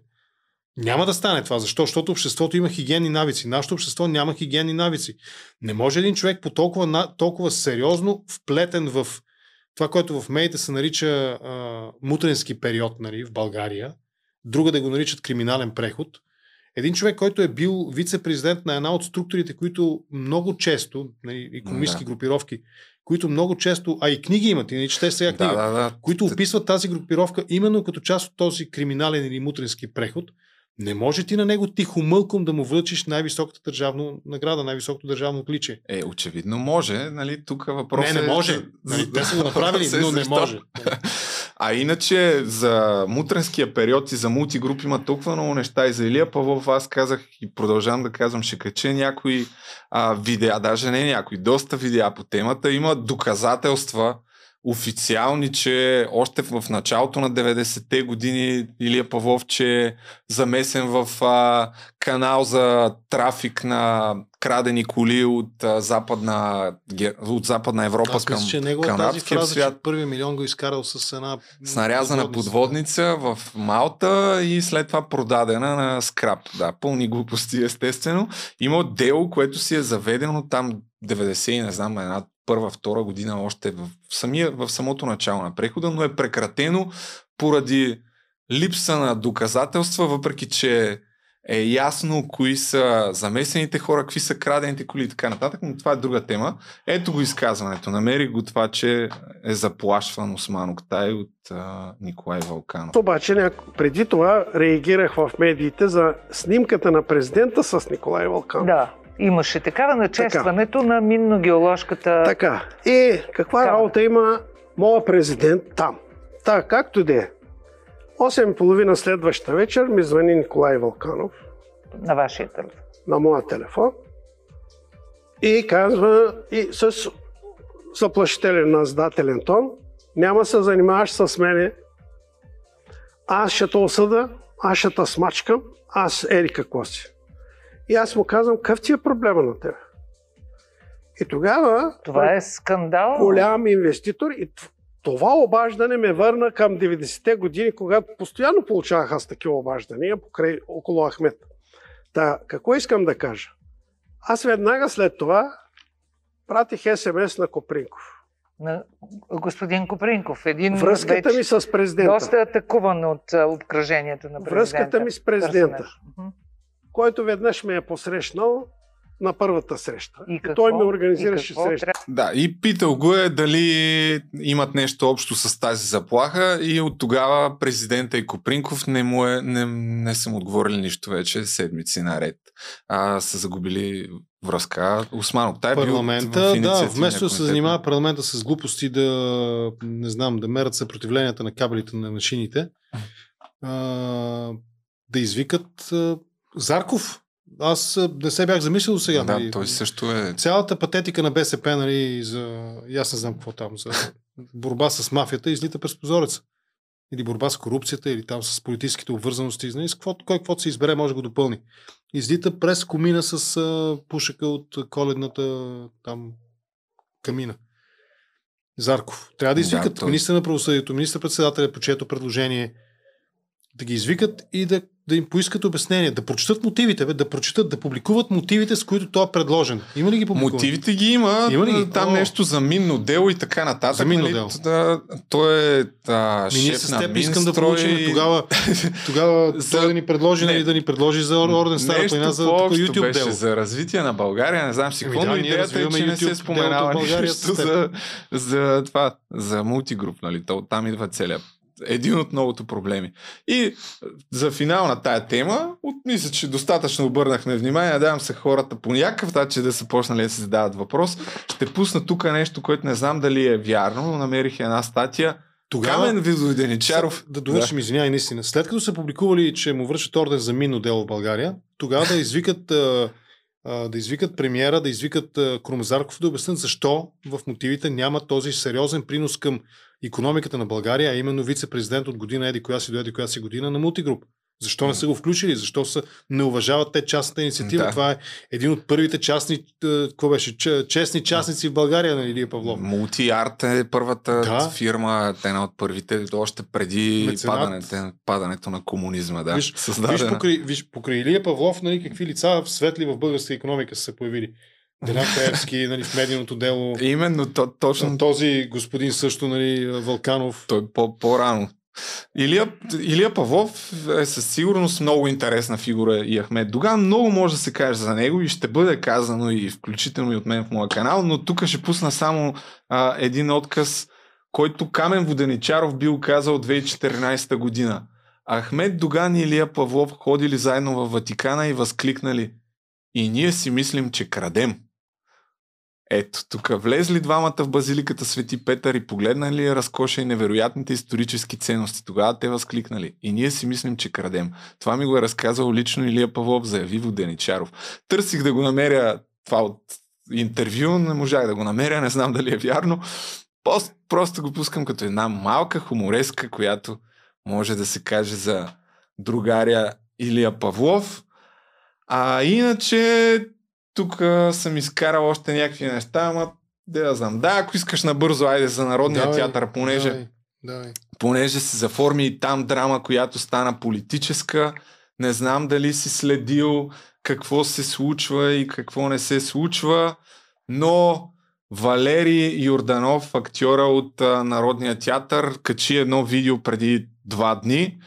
Няма да стане това. Защо? Защото обществото има хигиенни навици. Нашето общество няма хигиенни навици. Не може един човек по толкова, толкова сериозно вплетен в това, което в медиите се нарича а, мутренски период нали, в България, друга да го наричат криминален преход. Един човек, който е бил вице-президент на една от структурите, които много често, нали, економически Да. групировки, които много често, а и книги имат, и не чете сега книга, Да, да, да. които описват тази групировка именно като част от този криминален или мутренски преход, не може ти на него тихомълком да му връчиш най-високата държавна награда, най-високото държавно отличие. Е, очевидно може, нали, тук въпрос не, не е... може. Нали, те са го [LAUGHS] направили, въпросът е но не може. А иначе за мутренския период и за мултигруп има толкова много неща и за Илия Павлов аз казах и продължавам да казвам, ще кача някои а, видеа, даже не някои, доста видеа по темата. Има доказателства официални, че още в началото на 90-те години Илия Павлов, че е замесен в а, канал за трафик на крадени коли от, а, западна, от западна Европа Аз към, че него е към тази фраза, свят че първия милион го изкарал с една с нарязана подводница в Малта и след това продадена на скрап. Да, пълни глупости, естествено. Има дело, което си е заведено там 90 и не знам, една първа, втора година още в, самия, в самото начало на прехода, но е прекратено поради липса на доказателства, въпреки че е ясно кои са замесените хора, какви са крадените коли и така нататък, но това е друга тема. Ето го изказването. Намерих го това, че е заплашван Осман Октай от а, Николай Вълканов. Обаче няко- преди това реагирах в медиите за снимката на президента с Николай Вълканов. Да, имаше такава начестването на минно-геоложката... Така. И каква Камера. работа има моя президент там? Та, както и да е. 8.30 следващата вечер ми звъни Николай Вълканов на вашия телефон. на моя телефон и казва и с заплашителен наздателен тон няма се занимаваш с мене. Аз ще те осъда, аз ще те смачкам, аз ери какво си. И аз му казвам, какъв ти е проблема на тебе? И тогава Това е скандал. голям инвеститор и това обаждане ме върна към 90-те години, когато постоянно получавах аз такива обаждания покрай, около Ахмет. Та, какво искам да кажа? Аз веднага след това пратих СМС на Копринков. На господин Копринков. Един Връзката вече ми с президента. доста атакуван от обкръжението на президента. Връзката ми с президента, персонаж. Който веднъж ме е посрещнал на първата среща. И И какво? той ме организираше среща. Да, и питал го е дали имат нещо общо с тази заплаха и от тогава президента и Копринков не, му е, не, не са му отговорили нищо вече седмици наред. А, са загубили връзка. Осман Октай е бил парламента, в да, вместо да се занимава парламента с глупости да, не знам, да мерят съпротивленията на кабелите на машините, а, да извикат а, Зарков. Аз не се бях замислил сега. Да, нали. той също е... Цялата патетика на БСП, нали, за... и аз не знам какво там, за борба с мафията, излита през прозореца. Или борба с корупцията, или там с политическите обвързаности. Нали, с какво, кой каквото се избере, може да го допълни. Излита през комина с а, пушека от коледната там камина. Зарков. Трябва да извикат да, той- министър на правосъдието, министър председателя по чието предложение да ги извикат и да, да им поискат обяснение, да прочитат мотивите, бе, да прочитат, да публикуват мотивите, с които той е предложен. Има ли ги публикувани? Мотивите ги има, Има ли ги? там О. нещо за минно дело и така нататък. За минно нали? дело. Да, той е да, Ми ние шеф с на теб искам да получим тогава, тогава [LAUGHS] За- той да ни предложи, нали, да ни предложи за Ор- Орден Стара планина за тук YouTube беше дело. за развитие на България, не знам си Ами какво, но идеята е, че не се YouTube споменава нищо за, за това, за мултигруп, нали, там идва целият един от многото проблеми. И за финал на тая тема, от, мисля, че достатъчно обърнахме внимание. Надявам се хората по някакъв начин да са почнали да се задават въпрос. Ще пусна тук нещо, което не знам дали е вярно, но намерих една статия. Тогава- Камен Видоденичаров. Да довършим, извинявай, наистина. След като са публикували, че му връщат орден за минно дело в България, тогава да извикат, а, а, да извикат премиера, да извикат а, Крумазарков да обяснят защо в мотивите няма този сериозен принос към економиката на България, а именно вице-президент от година еди коя си до еди коя си година на мултигруп. Защо не са го включили? Защо са, не уважават те частната инициатива? Да. Това е един от първите частни, а, какво беше, честни частници в България на Илия Павлов. Мултиарт е първата Да. фирма, една от първите, още преди Меценат. падането, падането на комунизма. Да, Виж, създадена. виж, покрай, виж, покрай Илия Павлов, нали, какви лица светли в българска економика са се появили. Делян Пеевски, нали, в медийното дело. Именно то, точно Този господин също, нали, Вълканов. той по, по-рано. Илия, Илия Павлов е със сигурност много интересна фигура и Ахмед Доган. Много може да се каже за него и ще бъде казано и включително и от мен в моя канал, но тук ще пусна само а, един отказ, който Камен Воденичаров бил казал 2014 година. Ахмед Доган и Илия Павлов ходили заедно във Ватикана и възкликнали и ние си мислим, че крадем. Ето, тук влезли двамата в базиликата Свети Петър и погледнали разкоша и невероятните исторически ценности. Тогава те възкликнали. И ние си мислим, че крадем. Това ми го е разказал лично Илия Павлов, заяви Воденичаров. Търсих да го намеря това от интервю, не можах да го намеря, не знам дали е вярно. Просто, просто го пускам като една малка хумореска, която може да се каже за другаря Илия Павлов. А иначе тук съм изкарал още някакви неща, ама да я знам. Да, ако искаш набързо, айде за Народния Давай, театър, понеже, Давай, давай. понеже се заформи и там драма, която стана политическа. Не знам дали си следил какво се случва и какво не се случва, но Валери Йорданов, актьора от а, Народния театър, качи едно видео преди два дни,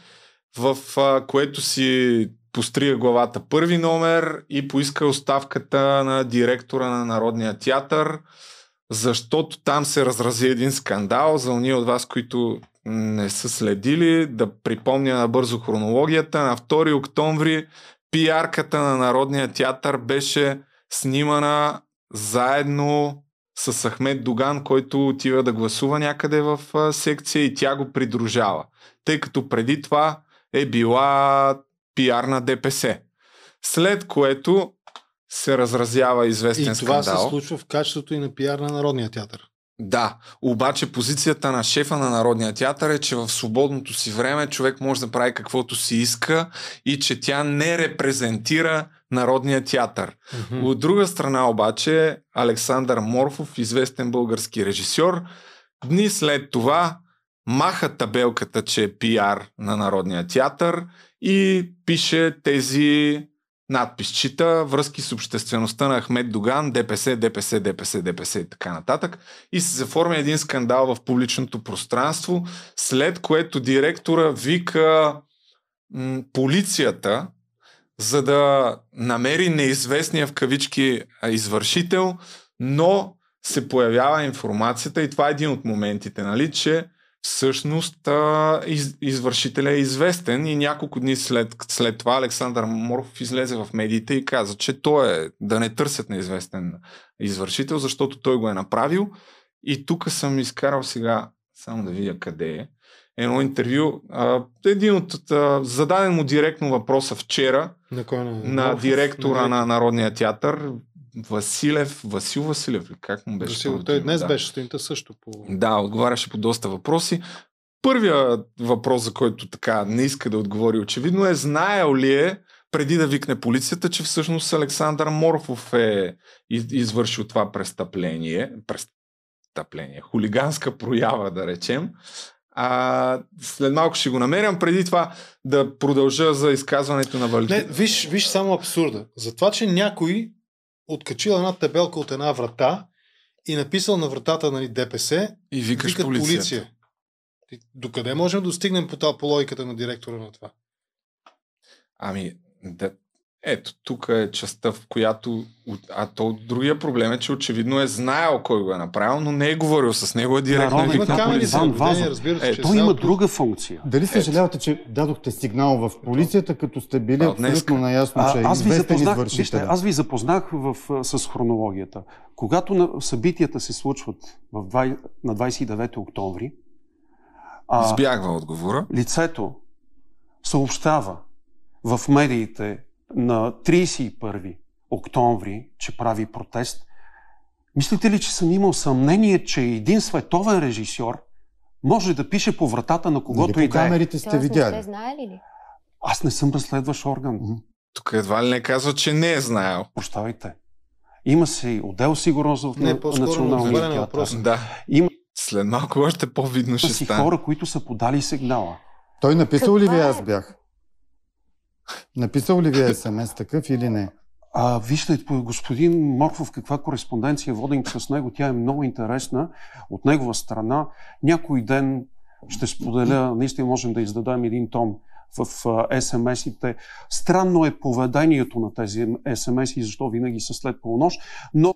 в а, което си пострига главата първи номер и поиска оставката на директора на Народния театър, защото там се разрази един скандал за уния от вас, които не са следили. Да припомня набързо хронологията. На 2 октомври пиарката на Народния театър беше снимана заедно с Ахмед Доган, който отива да гласува някъде в секция и тя го придружава. Тъй като преди това е била пиар на ДПС. След което се разразява известен И това скандал. се случва в качеството и на пиар на Народния театър. Да, обаче позицията на шефа на Народния театър е, че в свободното си време човек може да прави каквото си иска и че тя не репрезентира Народния театър. Мгм. От друга страна обаче Александър Морфов, известен български режисьор, дни след това маха табелката, че е пиар на Народния театър и пише тези надписчита, връзки с обществеността на Ахмед Доган, ДПС, ДПС, ДПС, ДПС и така нататък. И се заформя един скандал в публичното пространство, след което директора вика м, полицията, за да намери неизвестния в кавички извършител, но се появява информацията и това е един от моментите, нали, че всъщност а, из, извършителя е известен и няколко дни след, след това Александър Моров излезе в медиите и каза, че той е да не търсят неизвестен извършител, защото той го е направил. И тук съм изкарал сега само да видя къде е, едно интервю. А, един от, а, зададен му директно въпроса вчера На кой на, на Морфов? директора На- на Народния театър, Василев, Васил Василев, ли? как му беше? Васил, той днес да. беше сутринта също по... Да, отговаряше по доста въпроси. Първия въпрос, за който така не иска да отговори очевидно е, знаел ли е преди да викне полицията, че всъщност Александър Морфов е из- извършил това престъпление, престъпление, хулиганска проява, да речем. А, след малко ще го намерям. Преди това да продължа за изказването на Валентин. Не, виж, виж само абсурда. За това, че някой откачил една табелка от една врата и написал на вратата нали, ДПС, И викаш викат полицията. полиция. Докъде можем да достигнем по, по логиката на директора на това? Ами, да, ето, тук е частта, в която... А то другия проблем е, че очевидно е знаел кой го е направил, но не е говорил с него, е директно е Народен Има викнал наблюдение, Вазов. разбира се, Е, че Той има друга функция. Дали съжалявате, че дадохте сигнал в полицията, като сте били А, абсолютно наясно, че А, аз ви запознах, вижте, аз ви запознах в, с хронологията. Когато на, събитията се случват в 20, на 29 октомври, а, Избягва отговора. лицето съобщава в медиите на 31 октомври, че прави протест. Мислите ли, че съм имал съмнение, че един световен режисьор може да пише по вратата на когото Нали и да е? камерите сте не видяли. сте знаели ли? Аз не съм разследващ орган. Тук едва ли не казва, че не е знаел. Прощавайте. Има си отдел сигурност в Не, националния театър. Да. Има След малко още по-видно ще си стане. хора, които са подали сигнала. Той написал ли ви Каква е? аз бях? Написал ли ви СМС такъв или не? А, вижте, по- господин Морфов, каква кореспонденция водим с него. Тя е много интересна. От негова страна, някой ден ще споделя, наистина можем да издадем един том в СМС-ите. Странно е поведението на тези СМС-и, защо винаги са след полунощ, но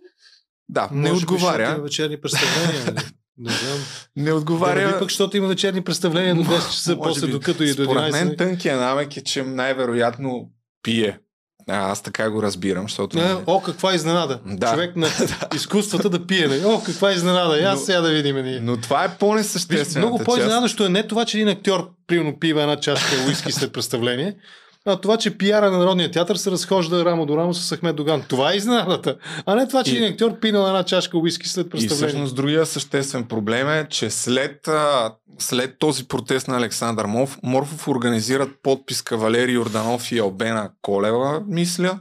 Да, не отговаря. Вечерни представления. Нали? Не знам. Не Да не отговаря. би пък, защото има вечерни представления до 10 часа, после би. докато и до Според 11. мен тънкият намек е, че най-вероятно пие. А, аз така го разбирам, защото... Не, о, каква изненада. Да. Човек на [LAUGHS] изкуствата да пие. нали? О, каква изненада. Но- сега да видим ние. Но това е по-несъществената много част. по-изненадващо е не това, че един актьор примерно пива една чашка уиски след представление, а това, че пиара на Народния театър се разхожда рамо до рамо с Ахмед Доган. Това е изненадата. А не това, че И- един актьор пинал една чашка уиски след И представление. всъщност другия съществен проблем е, че след, след този протест на Александър Мов, Морфов организират подписка Валерий Йорданов и Албена Колева, мисля,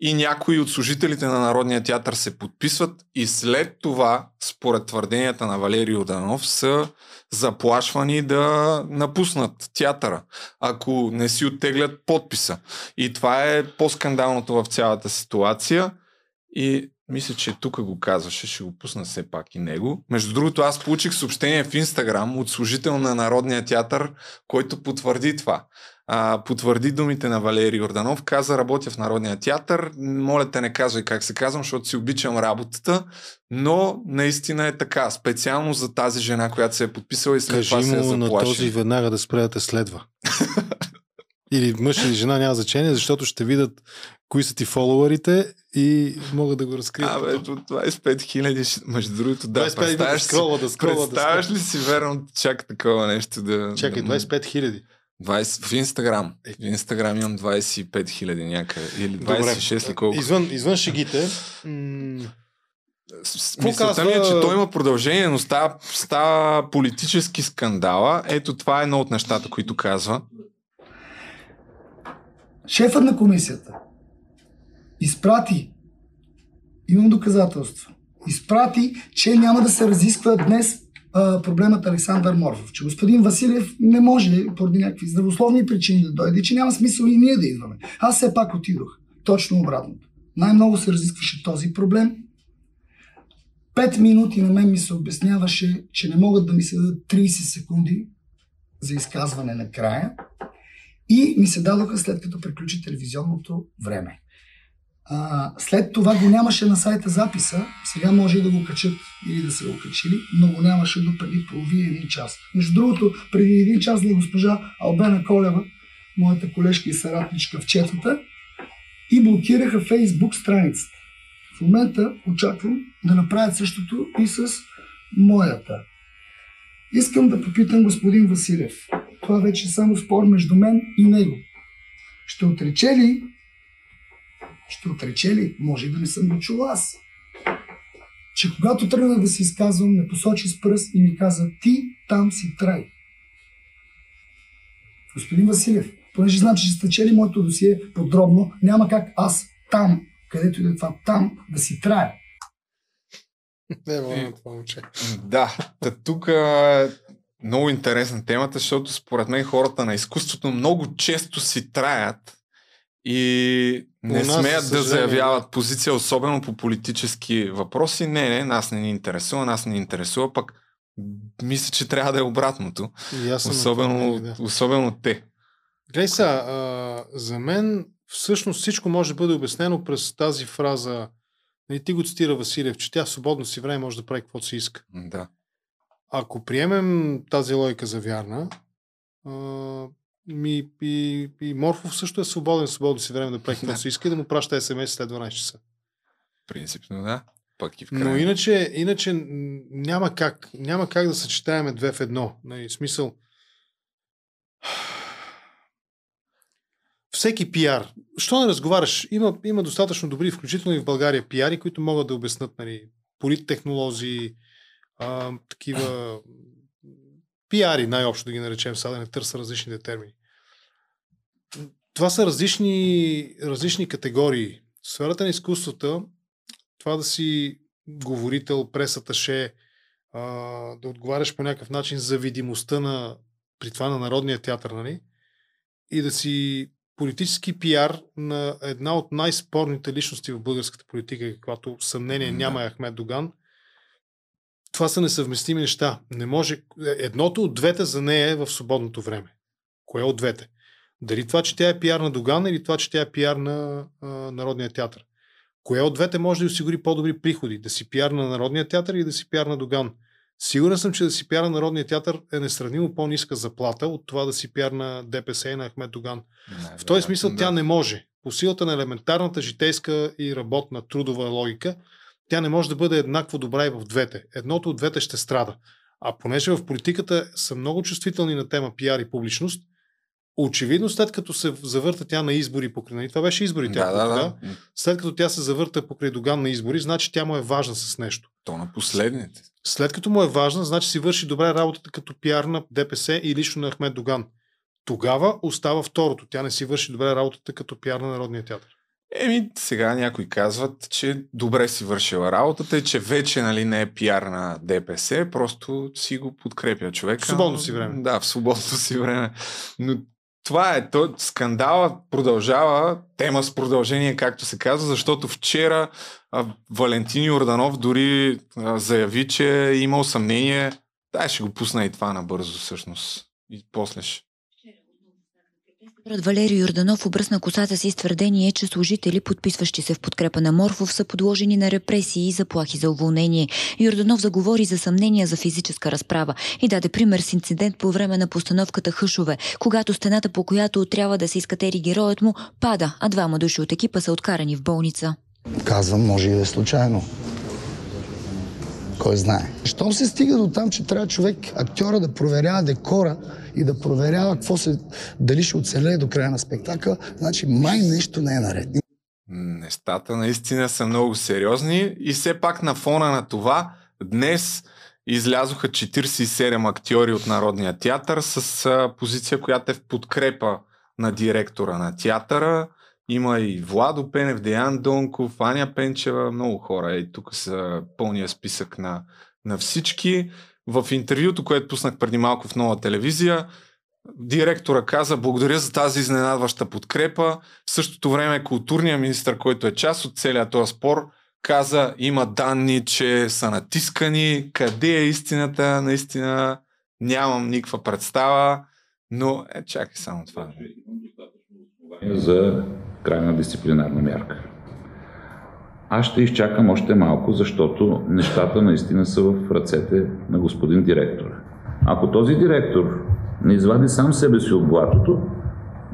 и някои от служителите на Народния театър се подписват и след това, според твърденията на Валерий Йорданов, са заплашвани да напуснат театъра, ако не си оттеглят подписа. И това е по-скандалното в цялата ситуация. И мисля, че тук го казваше, ще го пусна все пак и него. Между другото, аз получих съобщение в Инстаграм от служител на Народния театър, който потвърди това. А, потвърди думите на Валерий Йорданов, каза, работя в Народния театър, моля те не казвай как се казвам, защото си обичам работата, но наистина е така, специално за тази жена, която се е подписала и след Кажи това се е му на този веднага да спре да те следва. [LAUGHS] или мъж или жена няма значение, защото ще видят кои са ти фолуарите и могат да го разкрият. Абе, до 25 хиляди, между другото, да, 25 хиляди да представяш, да скролва, да представяш скролва. ли си верно чак такова нещо да... Чакай, да, 25 хиляди. 20, в Инстаграм. В Инстаграм имам 25 хиляди някъде. Или Добре. 26 ли колко. Извън, извън шегите, м- Мисълта ми е, че той има продължение, но става, става политически скандала. Ето това е едно от нещата, които казва. Шефът на комисията изпрати, имам доказателства, изпрати, че няма да се разисква днес проблемът Александър Морфов, че господин Василев не може поради някакви здравословни причини да дойде, че няма смисъл и ние да идваме. Аз все пак отидох. Точно обратното. Най-много се разискваше този проблем. Пет минути на мен ми се обясняваше, че не могат да ми се дадат 30 секунди за изказване накрая. И ми се дадоха след като приключи телевизионното време. А, след това го нямаше на сайта записа. Сега може и да го качат или да са го качили, но го нямаше до преди половина един час. Между другото, преди един час на госпожа Албена Колева, моята колежка и съратничка в четата, и блокираха Фейсбук страницата. В момента очаквам да направят същото и с моята. Искам да попитам господин Василев. Това вече е само спор между мен и него. Ще отрече ли? Ще отрече ли? Може и да не съм го чул аз. Че когато тръгна да се изказвам, ме посочи с пръст и ми каза, ти там си трай. Господин Василев, понеже знам, че сте чели моето досие подробно, няма как аз там, където и да е това там, да си трая. Не, мога това момче. Да, та тук е много интересна темата, защото според мен хората на изкуството много често си траят и не нас, смеят да заявяват позиция, особено по политически въпроси. Не, не, нас не ни интересува, нас не ни интересува, пък мисля, че трябва да е обратното. Особено, да. особено те. Гледай сега, а, за мен всъщност всичко може да бъде обяснено през тази фраза. Нали, ти го цитира Василев, че тя в свободно си време може да прави каквото си иска. Да. Ако приемем тази логика за вярна, а, ми, и, и Морфов също е свободен свободно си време [LAUGHS] да прави каквото си иска и да му праща СМС след 12 часа. Принципно, да. Пък и в края. Но иначе, иначе няма как, няма как да съчетаеме две в едно. Нали, смисъл, [SIGHS] всеки пиар. Що не разговаряш? Има, има достатъчно добри, включително и в България, пиари, които могат да обяснат нали, политтехнолози, а, такива [LAUGHS] пиари, най-общо да ги наречем, сега да не търся различните термини. Това са различни, различни категории. В сферата на изкуствата, това да си говорител, пресаташе, да отговаряш по някакъв начин за видимостта на, при това на Народния театър, нали? И да си политически пиар на една от най-спорните личности в българската политика, каквато съмнение няма е Ахмед Доган. Това са несъвместими неща. Не може. Едното от двете за нея е в свободното време. Кое от двете? Дали това, че тя е пиар на Доган или това, че тя е пиар на а, Народния театър? Кое от двете може да осигури по-добри приходи? Да си пиар на Народния театър или да си пиар на Доган? Сигурен съм, че да си пиар на Народния театър е несравнимо по-ниска заплата от това да си пиар на ДПС и на Ахмед Доган. В този смисъл тя не може. По силата на елементарната житейска и работна трудова логика, тя не може да бъде еднакво добра и в двете. Едното от двете ще страда. А понеже в политиката са много чувствителни на тема пиар и публичност, очевидно след като се завърта тя на избори покрай... нали, Това беше избори. тя Да, да, тогава. да. След като тя се завърта покрай Доган на избори, значи тя му е важна с нещо. То на последните. След като му е важна, значи си върши добре работата като пиар на ДПС и лично на Ахмед Доган. Тогава остава второто. Тя не си върши добре работата като пиар на Народния театър. Еми, сега някои казват, че добре си вършила работата и че вече нали, не е пиар на ДПС, просто си го подкрепя човека. В свободното си време. Да, в свободното си време. Но това е, то, скандала продължава, тема с продължение, както се казва, защото вчера а, Валентин Йорданов дори а, заяви, че е имал съмнение. Дай ще го пусна и това набързо всъщност. И после ще. Пред Валерий Йорданов обръсна косата си с твърдение, че служители, подписващи се в подкрепа на Морфов, са подложени на репресии и заплахи за уволнение. Йорданов заговори за съмнения за физическа разправа и даде пример с инцидент по време на постановката Хъшове, когато стената, по която трябва да се изкатери героят му, пада, а двама души от екипа са откарани в болница. Казвам, може и да е случайно. Кой знае. Щом се стига до там, че трябва човек, актьора да проверява декора и да проверява какво се, дали ще оцелее до края на спектакъл, значи май нещо не е наред. Нещата наистина са много сериозни и все пак на фона на това днес излязоха 47 актьори от Народния театър с позиция, която е в подкрепа на директора на театъра. Има и Владо Пенев, Деян Донков, Аня Пенчева, много хора. И тук са пълния списък на, на всички. В интервюто, което пуснах преди малко в нова телевизия, директора каза благодаря за тази изненадваща подкрепа. В същото време културният министр, който е част от целият този спор, каза има данни, че са натискани. Къде е истината? Наистина нямам никаква представа. Но е, чакай само това. за крайна дисциплинарна мярка. Аз ще изчакам още малко, защото нещата наистина са в ръцете на господин директора. Ако този директор не извади сам себе си от блатото,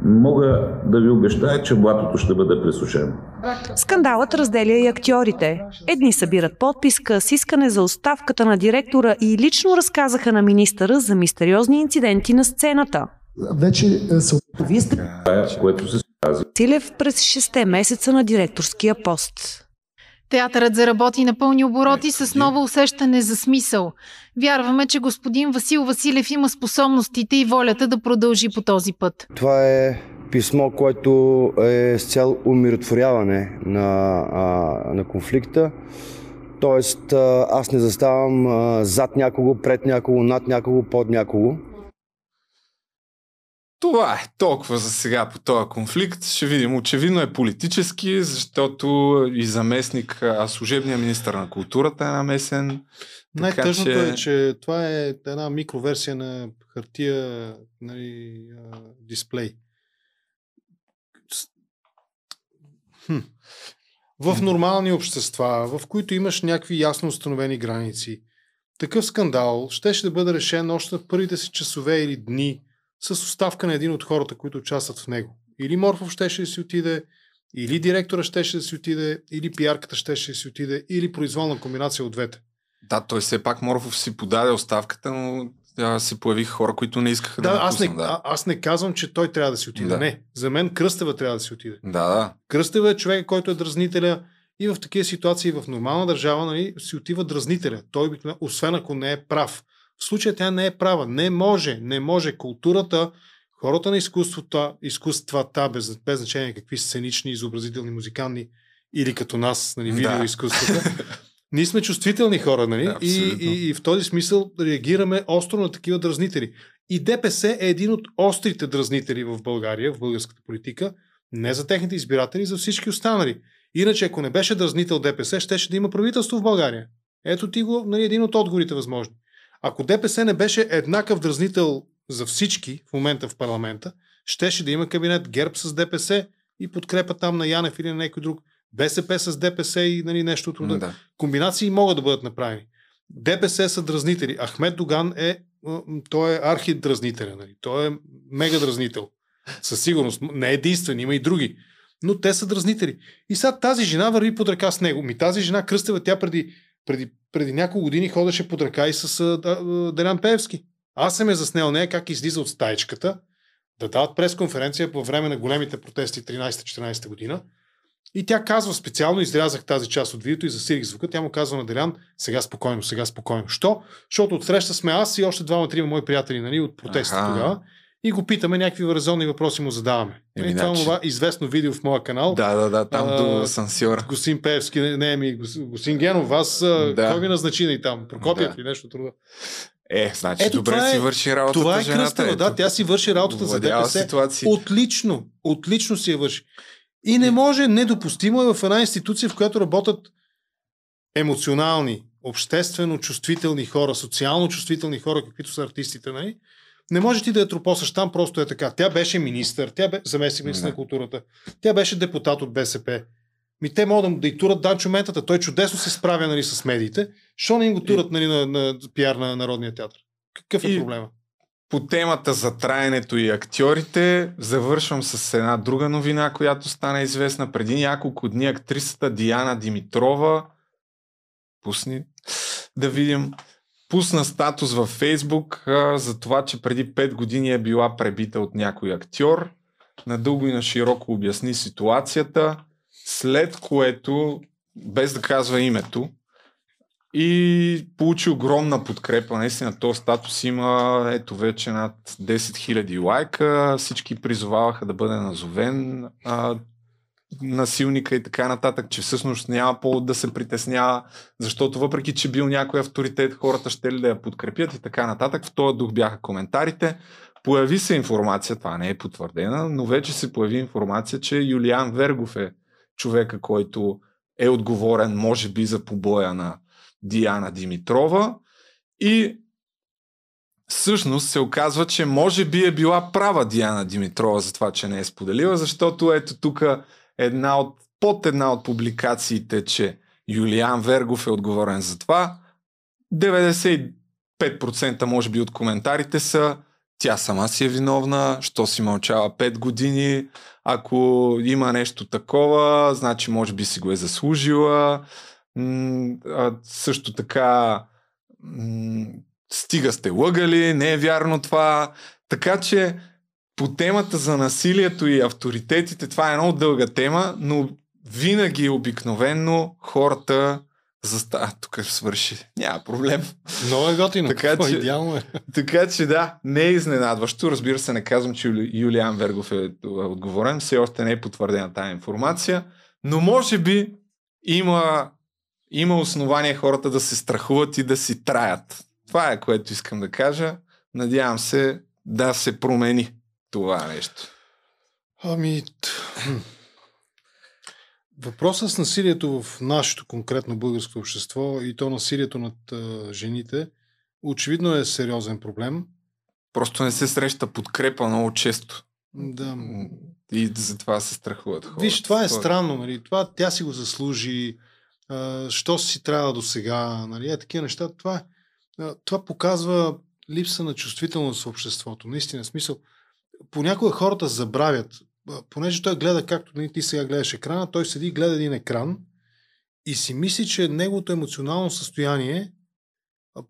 Мога да ви обещая, че блатото ще бъде пресушено. Скандалът разделя и актьорите. Едни събират подписка с искане за оставката на директора и лично разказаха на министъра за мистериозни инциденти на сцената. Вече се... Вие сте Това е, което се. Силев през 6 месеца на директорския пост. Театърът заработи на пълни обороти с ново усещане за смисъл. Вярваме, че господин Васил Василев има способностите и волята да продължи по този път. Това е писмо, което е с цел умиротворяване на, а, на конфликта. Тоест, аз не заставам а, зад някого, пред някого, над някого, под някого. Това е толкова за сега по този конфликт. Ще видим. Очевидно е политически, защото и заместник, а служебният министр на културата е намесен. Най-тъжното че... е, че това е една микроверсия на хартия нали, дисплей. Хм. В нормални общества, в които имаш някакви ясно установени граници, такъв скандал щеше да бъде решен още в първите си часове или дни с оставка на един от хората, които участват в него. Или Морфов щеше да си отиде, или директора щеше да си отиде, или пиарката щеше да си отиде, или произволна комбинация от двете. Да, той все пак Морфов си подаде оставката, но да, се появиха хора, които не искаха да, да, аз не, да. аз не казвам, че той трябва да си отиде. Да. Не. За мен Кръстева трябва да си отиде. Да, да. Кръстева е човек, който е дразнителя и в такива ситуации в нормална държава нали, си отива дразнителя. Той обикновено, освен ако не е прав. В случая тя не е права. Не може, не може. Културата, хората на изкуството, изкуствата, без, без значение какви сценични, изобразителни, музикални или като нас, нали, видеоизкуствата, да. Ние сме чувствителни хора, нали? Да, и, и, и в този смисъл реагираме остро на такива дразнители. И ДПС е един от острите дразнители в България, в българската политика, не за техните избиратели, за всички останали. Иначе, ако не беше дразнител ДПС, щеше да има правителство в България. Ето ти го, нали, един от отговорите възможни. Ако ДПС не беше еднакъв дразнител за всички в момента в парламента, щеше да има кабинет ГЕРБ с ДПС и подкрепа там на Янев или на някой друг. БСП с ДПС и нали, нещо от Да. Комбинации могат да бъдат направени. ДПС са дразнители. Ахмед Доган е, той е архидразнителя. Нали. Той е мега дразнител. Със сигурност. Не е единствен, има и други. Но те са дразнители. И сега тази жена върви под ръка с него. Ми тази жена Кръстева, тя преди, преди, преди няколко години ходеше под ръка и с Делян Певски. Аз съм е заснел нея как излиза от стаечката да дават пресконференция по време на големите протести 13-14 година и тя казва, специално изрязах тази част от видеото и засилих звука. Тя му казва на Делян, сега спокойно, сега спокойно. Що? Защото отсреща сме аз и още двама-трима мои приятели нали, от протеста ага. тогава. И го питаме, някакви резонни въпроси му задаваме. Еми, това значи... това известно видео в моя канал. Да, да, да, там а, до Сансьора. Госин Певски, не, не ми, Госин Генов, вас да. кой ви назначи и там? Прокопият да. ли нещо труда? Е, значи Ето, добре е, си върши работата Това е жената, кръстава, да, тя си върши работата за ДПС. Ситуации. Отлично, отлично си я върши. И не може, недопустимо е в една институция, в която работят емоционални, обществено чувствителни хора, социално чувствителни хора, каквито са артистите, нали? Не може ти да я тропосаш там, просто е така. Тя беше министър, тя бе заместник министър на културата, тя беше депутат от БСП. Ми те могат да и турат Данчо Ментата. Той чудесно се справя нали, с медиите. Що не им го турат нали, на, на пиар на Народния театър? Какъв е и, проблема? по темата за траенето и актьорите, завършвам с една друга новина, която стана известна преди няколко дни. Актрисата Диана Димитрова, пусни да видим, пусна статус във Фейсбук а, за това, че преди 5 години е била пребита от някой актьор. Надълго и на широко обясни ситуацията, след което, без да казва името, и получи огромна подкрепа. Наистина този статус има ето вече над 10 000 лайка. Всички призоваваха да бъде назовен а, насилника и така нататък, че всъщност няма повод да се притеснява, защото въпреки, че бил някой авторитет, хората ще ли да я подкрепят и така нататък. В този дух бяха коментарите. Появи се информация, това не е потвърдена, но вече се появи информация, че Юлиан Вергов е човека, който е отговорен, може би, за побоя на Диана Димитрова и всъщност се оказва, че може би е била права Диана Димитрова за това, че не е споделила, защото ето тук една от, под една от публикациите, че Юлиан Вергов е отговорен за това. 95% може би от коментарите са тя сама си е виновна, що си мълчала 5 години, ако има нещо такова, значи може би си го е заслужила. А, също така стига сте лъгали, не е вярно това. Така че по темата за насилието и авторитетите, това е много дълга тема, но винаги обикновенно хората заста... А, тук свърши. Няма проблем. Много е готино. Така Какво че, идеално е. така че да, не е изненадващо. Разбира се, не казвам, че Юли- Юлиан Вергов е отговорен. Все още не е потвърдена тази информация. Но може би има, има основание хората да се страхуват и да си траят. Това е което искам да кажа. Надявам се да се промени това нещо. Ами, въпросът с насилието в нашето конкретно българско общество и то насилието над а, жените, очевидно е сериозен проблем. Просто не се среща подкрепа много често. Да. И затова се страхуват хората. Виж, това е странно, нали? Това тя си го заслужи, а, що си трябва до сега, нали? Е, такива неща. Това, а, това показва липса на чувствителност в обществото. Наистина, смисъл. Понякога хората забравят, понеже той гледа, както нали, ти сега гледаш екрана, той седи и гледа един екран и си мисли, че неговото емоционално състояние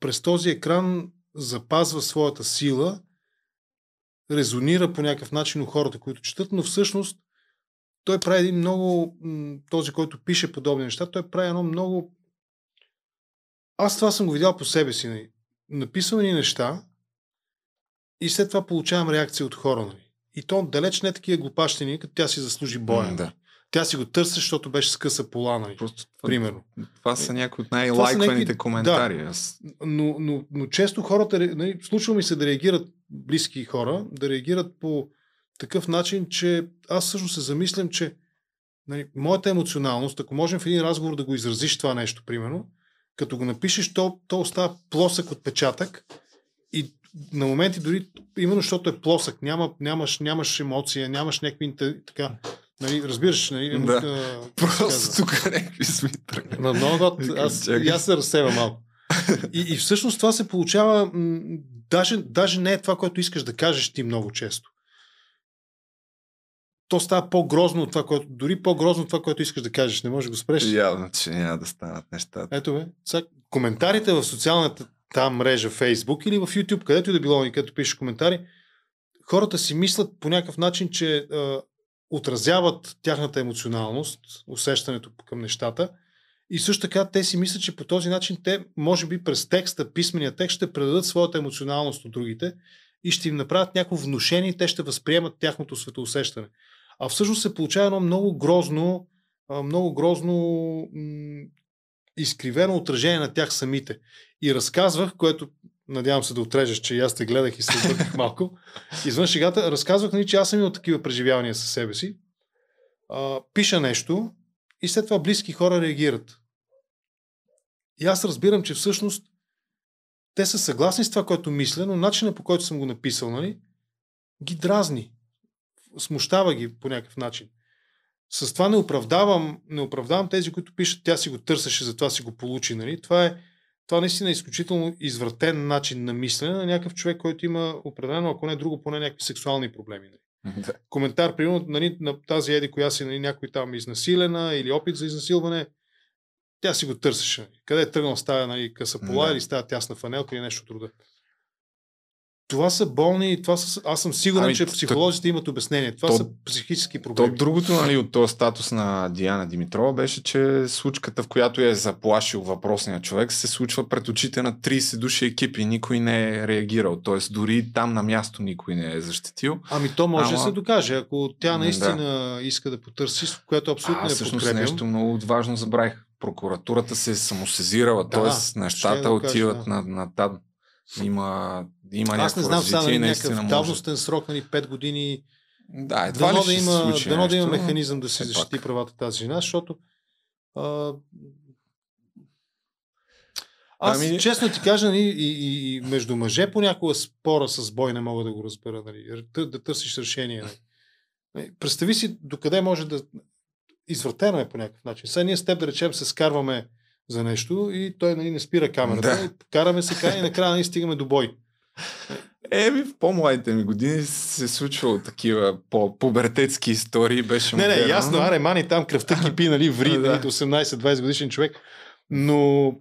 през този екран запазва своята сила, резонира по някакъв начин у хората, които четат, но всъщност той прави един много, този, който пише подобни неща, той прави едно много... Аз това съм го видял по себе си. Нали. Написвам ни неща и след това получавам реакция от хора. Нали. И то далеч не такива глупащини, като тя си заслужи боя. М, да. нали. Тя си го търси, защото беше скъса пола. Нали. Просто, Примерно. Това са някои от най-лайкваните някакви- коментари. Да, но, но, но често хората, нали, случва ми се да реагират близки хора, да реагират по такъв начин, че аз всъщност се замислям, че нали, моята емоционалност, ако можем в един разговор да го изразиш това нещо, примерно, като го напишеш, то, то остава плосък отпечатък и на моменти дори, именно защото е плосък, няма, нямаш, нямаш емоция, нямаш някакви така, нали, разбираш, нали, Да. а, как се Просто тук някакви сме тръгнали. На много год, аз, и аз се разсева малко. И, и всъщност това се получава, м, даже, даже не е това, което искаш да кажеш ти много често. То става по-грозно от това, което, дори по-грозно от това, което искаш да кажеш. Не можеш да го спреш. Явно, че няма да станат нещата. Ето бе, сега, коментарите в социалната там мрежа Facebook или в YouTube, където и да било, и където пишеш коментари, хората си мислят по някакъв начин, че а, отразяват тяхната емоционалност, усещането към нещата. И също така те си мислят, че по този начин те, може би през текста, писмения текст, ще предадат своята емоционалност от другите и ще им направят някакво внушение и те ще възприемат тяхното светоусещане. А всъщност се получава едно много грозно, много грозно изкривено отражение на тях самите. И разказвах, което надявам се да отрежеш, че и аз те гледах и се обърках [LAUGHS] малко. Извън шегата, разказвах, нали, че аз съм имал такива преживявания със себе си. А, пиша нещо и след това близки хора реагират. И аз разбирам, че всъщност те са съгласни с това, което мисля, но начинът по който съм го написал, нали, ги дразни. Смущава ги по някакъв начин. С това не оправдавам, не оправдавам тези, които пишат, тя си го търсеше, затова си го получи. Нали? Това е това наистина е изключително извратен начин на мислене на някакъв човек, който има определено, ако не друго, поне някакви сексуални проблеми. Нали? [LAUGHS] Да. Коментар, примерно, нали, на тази еди, коя си нали, някой там изнасилена или опит за изнасилване, тя си го търсеше. Къде е тръгнал с тази нали, къса пола Да. или с тази тясна фанелка или нещо друго. Това са болни, това са, аз съм сигурен, Ами, че психолозите имат обяснение. Това то- са психически То проблеми. другото нали, от този статус на Диана Димитрова беше, че случката, в която я е заплашил въпросния човек, се случва пред очите на 30 души екипи. Никой не е реагирал. Тоест дори там на място никой не е защитил. Ами то може Ама- да се докаже, ако тя наистина иска да потърси, което абсолютно А, не всъщност подкрепям. нещо много важно забравих. Прокуратурата се е самосезирала, Да, т.е. нещата да отиват да. на, на там. Има, има Аз не знам сега нали, някакъв може. давностен срок, нали, 5 години. Да, едва дано ли да има, случи дано да има нещо, механизъм да се защити правата тази жена, защото а, аз, Ами- честно ти кажа, нали, и, и, и между мъже понякога спора с бой не мога да го разбера. Нали, да, търсиш решение. Нали. Нали, Представи си докъде може да... Извратено е по някакъв начин. Сега ние с теб, да речем, се скарваме за нещо и той нали, не спира камерата. Да. Караме се, и накрая нали, стигаме до бой. Еми, в по-младите ми години се е случвало такива по-пубертетски истории. Беше Не, не, модерно. ясно, аре, мани там кръвта кипи, [LAUGHS] нали, ври, Да. нали, 18-20 годишен човек. Но,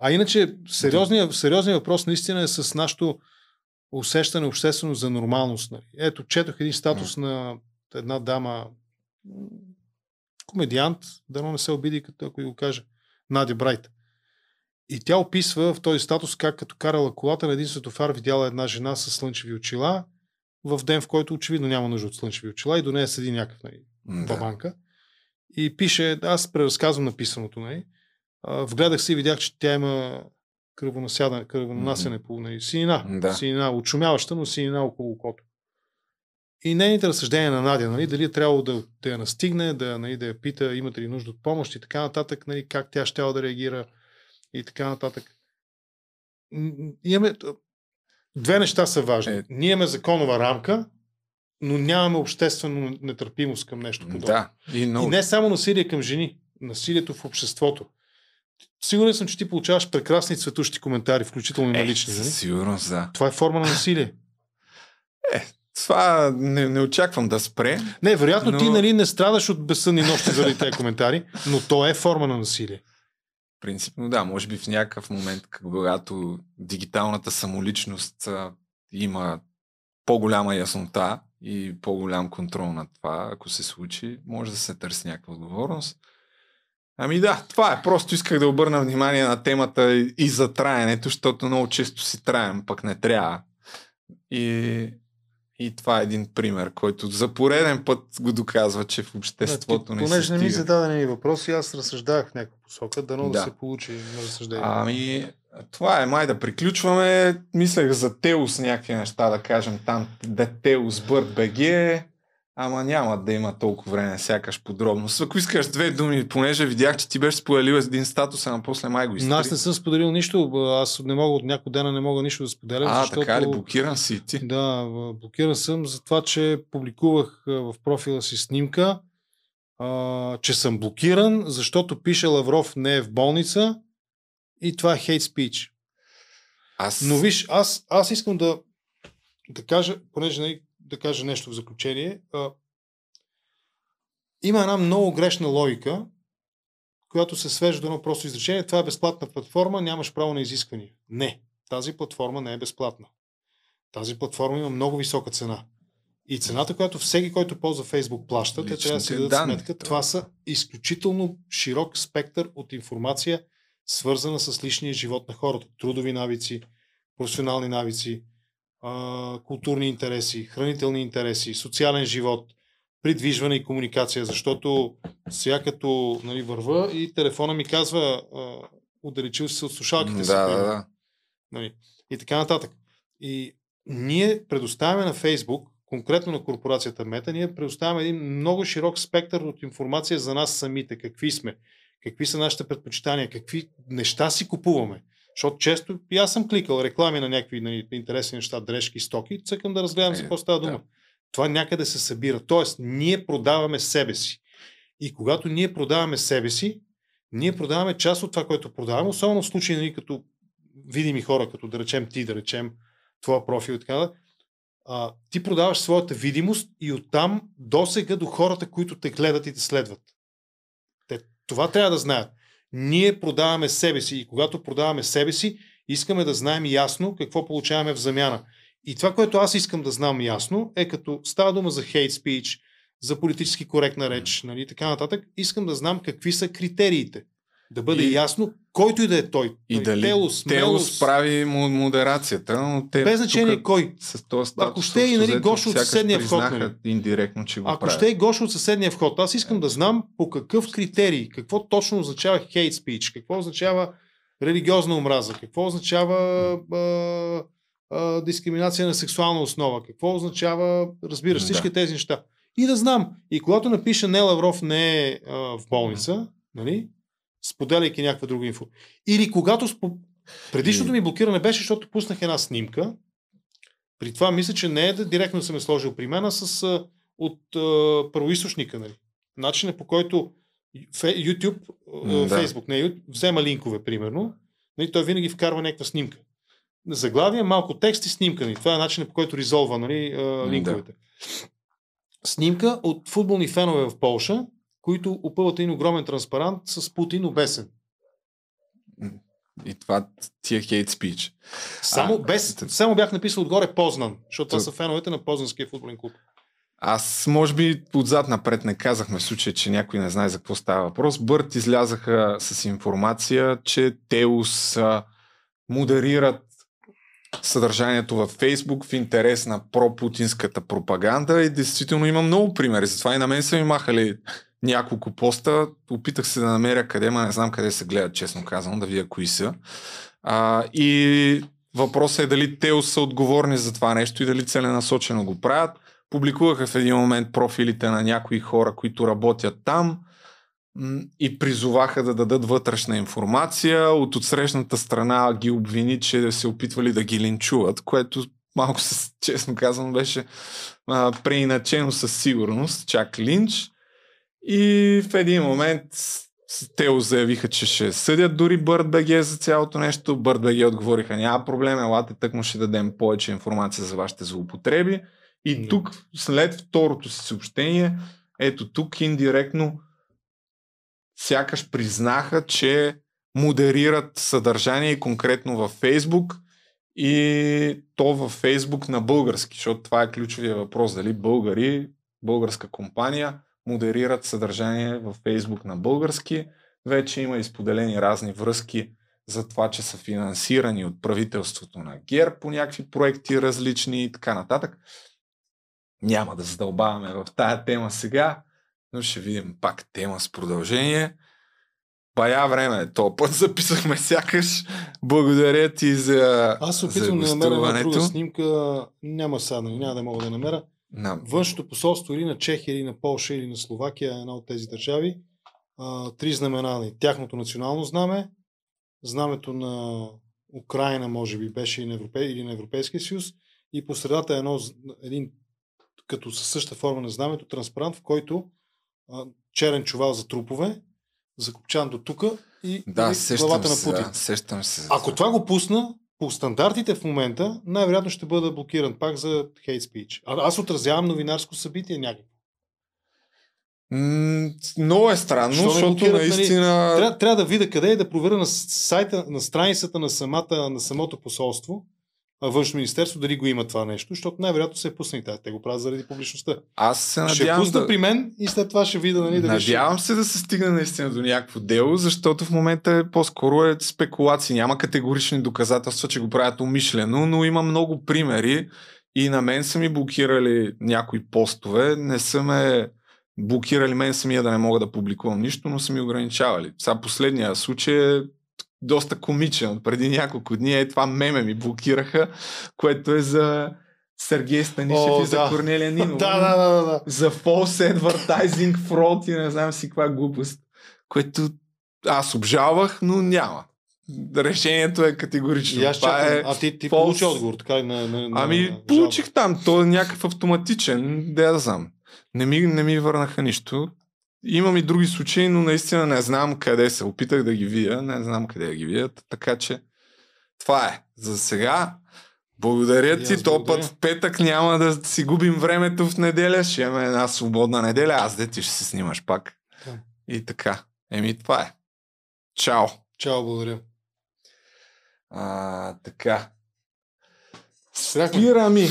а иначе, сериозният, сериозният въпрос наистина е с нашото усещане обществено за нормалност. Нали. Ето, четох един статус на една дама, комедиант, дано не се обиди, като ако го каже, Надя Брайт. И тя описва в този статус как като карала колата на един светофар видяла една жена с слънчеви очила в ден, в който очевидно няма нужда от слънчеви очила и до нея седи някакъв нали, Да. бабанка. И пише, аз преразказвам написаното, нали? Вгледах се и видях, че тя има кръвонасядане, кръвонасяне по нали, синина. Да. Синина, очумяваща, но синина около окото. И нейните разсъждения на Надя, нали, дали е трябвало да, да я настигне, да, нали, да я пита имате ли нужда от помощ и така нататък, нали, как тя ще да реагира и така нататък. Имаме, две неща са важни. Е. Ние имаме законова рамка, но нямаме обществена нетърпимост към нещо подобно. Да. И, но... И не само насилие към жени, насилието в обществото. Сигурен съм, че ти получаваш прекрасни цветущи коментари, включително и на Е, лични. нали? със сигурност, да. Това е форма на насилие. Това не, не очаквам да спре. Не, вероятно но... ти нали, не страдаш от безсънни нощи заради тези коментари, но то е форма на насилие. Принципно да, може би в някакъв момент, когато дигиталната самоличност а, има по-голяма яснота и по-голям контрол над това, ако се случи, може да се търси някаква отговорност. Ами да, това е. Просто исках да обърна внимание на темата и- и за траенето, защото много често си траем, пък не трябва. И, и това е един пример, който за пореден път го доказва, че в обществото не се Понеже не ми зададени въпроси, аз разсъждавах в някаква посока, дано да. Да. се получи на разсъждение. Ами, това е, май да приключваме. Мислех за Теус някакви неща да кажем там, да Теус Бърт БГ, ама няма да има толкова време, сякаш подробно. Ако искаш две думи, понеже видях, че ти беше споделил един статус, ама после май го изтри. Аз не съм споделил нищо. Аз не мога от някой дена не мога нищо да споделям. А, защото... така ли, блокиран си ти? Да, блокиран съм за това, че публикувах а, в профила си снимка, а, че съм блокиран, защото пише Лавров не е в болница и това е хейт спич. Аз... Но виж, аз, аз искам да, да кажа, понеже нали, да кажа нещо в заключение. А, има една много грешна логика, която се свежда до едно просто изречение. Това е безплатна платформа, нямаш право на изисквания. Не, тази платформа не е безплатна. Тази платформа има много висока цена. И цената, която всеки, който ползва Facebook плаща, те трябва да си дадат данни, сметка. Това са изключително широк спектър от информация, свързана с личния живот на хората. Трудови навици, професионални навици, а, културни интереси, хранителни интереси, социален живот, придвижване и комуникация, защото сега като нали, върва и телефона ми казва а, отдалечил си се от слушалките си. Да, да, да. Нали, и така нататък. И ние предоставяме на Фейсбук, конкретно на корпорацията Мета, ние предоставяме един много широк спектър от информация за нас самите, какви сме, какви са нашите предпочитания, какви неща си купуваме. Защото често и аз съм кликал реклами на някакви нали, интересни неща, дрежки, стоки, цъкам да разгледам за какво става дума. Това някъде се събира. Тоест, ние продаваме себе си. И когато ние продаваме себе си, ние продаваме част от това, което продаваме, особено в случаи, нали, като видими хора, като да речем ти, да речем твоя профил и така нататък, а, ти продаваш своята видимост и оттам досега до хората, които те гледат и те следват. Те, това трябва да знаят. Ние продаваме себе си и когато продаваме себе си, искаме да знаем ясно какво получаваме в замяна. И това, което аз искам да знам ясно, е като става дума за хейт спич, за политически коректна реч, нали, така нататък, искам да знам какви са критериите. Да бъде И- ясно, който и да е той. И Нали, дали Телус Мелус, прави модерацията, но те Без значение тук кой. С този статус, Ако ще и, нали, Гошо от съседния вход, нали? индиректно, че го Ако правят. ще и Гошо от съседния вход, аз искам да знам по какъв критерий, какво точно означава хейт спич, какво означава религиозна омраза, какво означава а, а, дискриминация на сексуална основа, какво означава, разбираш, всички Да. тези неща. И да знам. И когато напиша не Лавров не е а, в болница, нали, споделяйки някаква друга инфо. Или когато спо... предишното ми блокиране беше, защото пуснах една снимка, при това мисля, че не е да директно съм е сложил при мен, а с, а, от а, първоисточника. Нали. Начинът по който YouTube, да. Facebook, не взема линкове, примерно, нали, той винаги вкарва някаква снимка. заглавие, малко текст и снимка. Нали? Това е начинът по който резолва нали, а, линковете. Снимка от футболни фенове в Полша, които опъват един огромен транспарант с Путин обесен. И това ти е хейт спич. Само, а, без, само бях написал отгоре Познан, защото това са феновете на Познанския футболен клуб. Аз, може би, отзад напред не казахме в случай, че някой не знае за какво става въпрос. Бърт излязаха с информация, че Теус модерират съдържанието във Фейсбук в интерес на пропутинската пропаганда и действително има много примери. Затова и на мен са ми махали няколко поста. Опитах се да намеря къде, ма не знам къде се гледат, честно казвам, да видя кои са. А, и въпросът е дали те са отговорни за това нещо и дали целенасочено го правят. Публикуваха в един момент профилите на някои хора, които работят там и призоваха да дадат вътрешна информация. От отсрещната страна ги обвини, че се опитвали да ги линчуват, което малко, честно казвам, беше а, преиначено със сигурност, чак линч. И в един момент те заявиха, че ще съдят дори BirdBG за цялото нещо. BirdBG отговориха, няма проблем, елате, тък му ще дадем повече информация за вашите злоупотреби. И тук, след второто си съобщение, ето тук индиректно сякаш признаха, че модерират съдържание конкретно във Фейсбук и то във Фейсбук на български, защото това е ключовия въпрос, дали българи, българска компания модерират съдържание във Фейсбук на български. Вече има изподелени разни връзки за това, че са финансирани от правителството на ГЕР по някакви проекти различни и така нататък. Няма да задълбаваме в тая тема сега, но ще видим пак тема с продължение. Бая време, то път [LAUGHS] записахме сякаш. Благодаря ти за Аз опитвам да намеря една друга снимка. Няма сега, нали, няма да мога да намеря. No. Външното посолство или на Чехия, или на Полша, или на Словакия, една от тези държави. А, три знамена. Нали, тяхното национално знаме, знамето на Украина, може би, беше и на, Европе, или на Европейския съюз, и по средата е едно, един, като със същата форма на знамето, транспарант, в който а, черен чувал за трупове, закопчан до тук и да, главата на Путин. Да, сещам се. Ако това го пусна, по стандартите в момента, най-вероятно ще бъда блокиран пак за хейт спич. А, аз отразявам новинарско събитие някакво. М- много е странно, Що защото блокират, наистина... Нали, трябва, трябва да видя къде е да проверя на сайта, на страницата на, самата, на самото посолство, външно министерство, дали го има това нещо, защото най-вероятно се е пуснали. Те го правят заради публичността. Аз се надявам. Ще пусна да... при мен и след това ще видя. Нали, да надявам се да се стигне наистина до някакво дело, защото в момента е по-скоро е спекулации. Няма категорични доказателства, че го правят умишлено, но има много примери и на мен са ми блокирали някои постове. Не са ме блокирали мен самия да не мога да публикувам нищо, но са ми ограничавали. Сега последния случай е доста комичен. Преди няколко дни е това меме ми блокираха, което е за Сергей Станишев О, и за да. Корнелия Нинова. [LAUGHS] да, да, да, да. За false advertising fraud и не знам си каква глупост. Което аз обжалвах, но няма. Решението е категорично. аз Това е а ти, ти false... получи отговор, така и на, на, Ами, на получих там. То е някакъв автоматичен, да я да знам. Не ми, не ми върнаха нищо. Имам и други случаи, но наистина не знам къде се. Опитах да ги видя, не знам къде да ги видя. Така че това е. За сега благодаря ти. То път в петък няма да си губим времето в неделя. Ще имаме една свободна неделя. Аз де ти ще се снимаш пак. Да. И така. Еми, това е. Чао. Чао, благодаря. А, така. Спирами.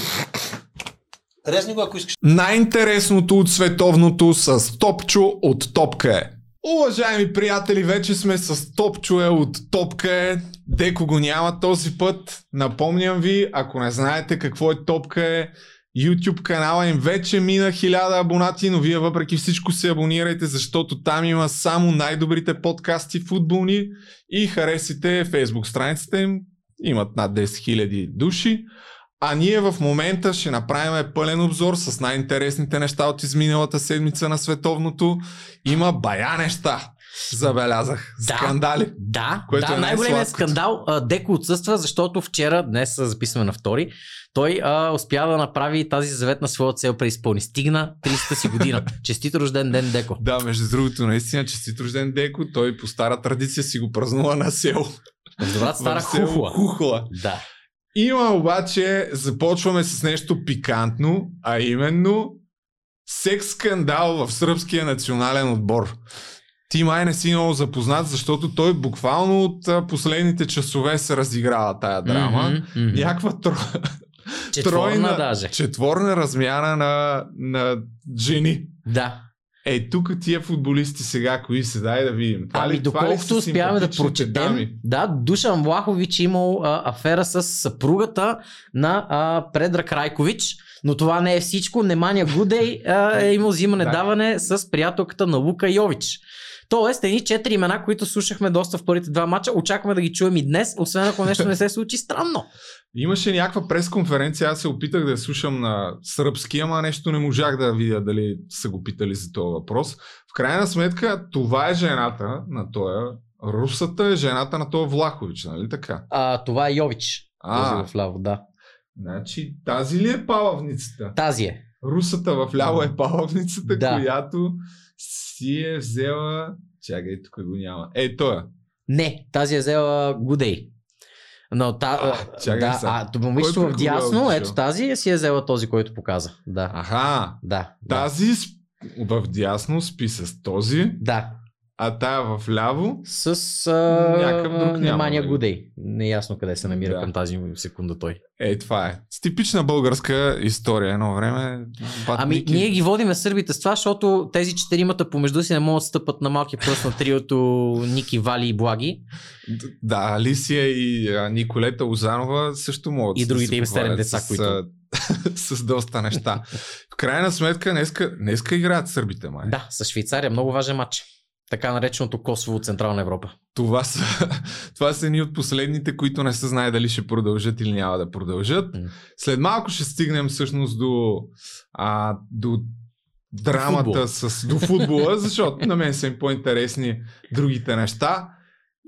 Резни го, ако искаш. Най-интересното от световното с Топчо от Топка е. Уважаеми приятели, вече сме с Топчо е от Топка е. Деко го няма този път. Напомням ви, ако не знаете какво е Топка е, YouTube канала им вече мина 1000 абонати, но вие въпреки всичко се абонирайте, защото там има само най-добрите подкасти футболни и харесите Facebook страницата им. Имат над 10 000 души. А ние в момента ще направим пълен обзор с най-интересните неща от изминалата седмица на световното. Има бая неща. Забелязах. Да, Скандали. Да, което да е най-големият скандал. Деко отсъства, защото вчера, днес записваме на втори, той а, успя да направи тази заветна своя цел преизпълни. Стигна 30-та си година. [LAUGHS] Честит рожден ден, Деко. Да, между другото, наистина, честит рожден Деко. Той по стара традиция си го празнува на село. В добрата стара хухла. Хухла. Да. Има обаче, започваме с нещо пикантно, а именно секс скандал в сръбския национален отбор. Ти май не си много запознат, защото той буквално от последните часове се разиграва тая драма. Мгм, мгм. Някаква тро... Четворна даже. четворна размяна на, на жени. Да. Е, тук тия футболисти сега, кои се дай да видим. Това Ами, ли- доколкото успяваме да прочетем, дами? да, Душан Влахович е имал а, афера с съпругата на а, Предрак Райкович, но това не е всичко. Немания Гудей а, е имал взимане-даване с приятелката на Лука Йович. Тоест, едни четири имена, които слушахме доста в първите два мача, очакваме да ги чуем и днес, освен ако нещо не се случи странно. Имаше някаква пресконференция, аз се опитах да я слушам на сръбски, ама нещо не можах да видя дали са го питали за този въпрос. В крайна сметка, това е жената на този. Русата е жената на този Влахович, нали така? А, това е Йович. А. Този в ляво, да. Значи, тази ли е палавницата? Тази е. Русата в ляво е палавницата, Да. която си е взела... Чакай, тук го няма. Е, той е. Не, тази е взела Гудей. Но та, а, чакай да, сега. а момичето в е дясно, ето тази си е взела този, който показа. Да. Аха. Да. Тази с- в дясно спи с този. Да. А тая в ляво с а, някакъв друг няма. Немания нали? Гудей. Неясно къде се намира Да. към тази секунда той. Е, това е. С типична българска история. Едно време. бат Ами, ние ги водиме сърбите с това, защото тези четиримата помежду си не могат да стъпат на малкия пръст на триото Ники, Вали и Благи. Да, Алисия и а, Николета Озанова също могат И да другите им седем деца, с, които- [LAUGHS] с доста неща. В крайна сметка, днеска, днеска играят сърбите, май. Да, с Швейцария. Много важен матч. Така нареченото Косово от Централна Европа. Това са, [LAUGHS] това са едни от последните, които не се знае дали ще продължат или няма да продължат. След малко ще стигнем всъщност до, а, до драмата футбол. с, до футбола, [LAUGHS] защото на мен са им по-интересни другите неща.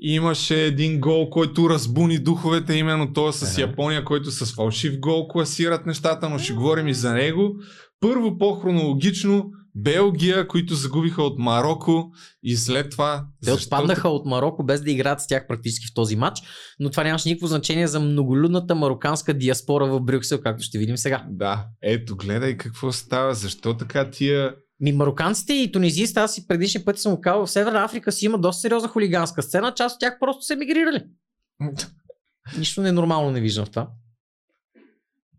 Имаше един гол, който разбуни духовете, именно то с Япония, който с фалшив гол класират нещата, но ще говорим и за него. Първо по-хронологично Белгия, които загубиха от Марокко и след това... Те отпаднаха от Марокко без да играят с тях практически в този матч, но това нямаше никакво значение за многолюдната мароканска диаспора в Брюксел, както ще видим сега. Да, ето гледай какво става, защо така тия... Ми, мароканците и тунизийците, аз и предишни пъти съм казал, в Северна Африка си има доста сериозна хулиганска сцена, част от тях просто са емигрирали. Нищо ненормално не виждам в това.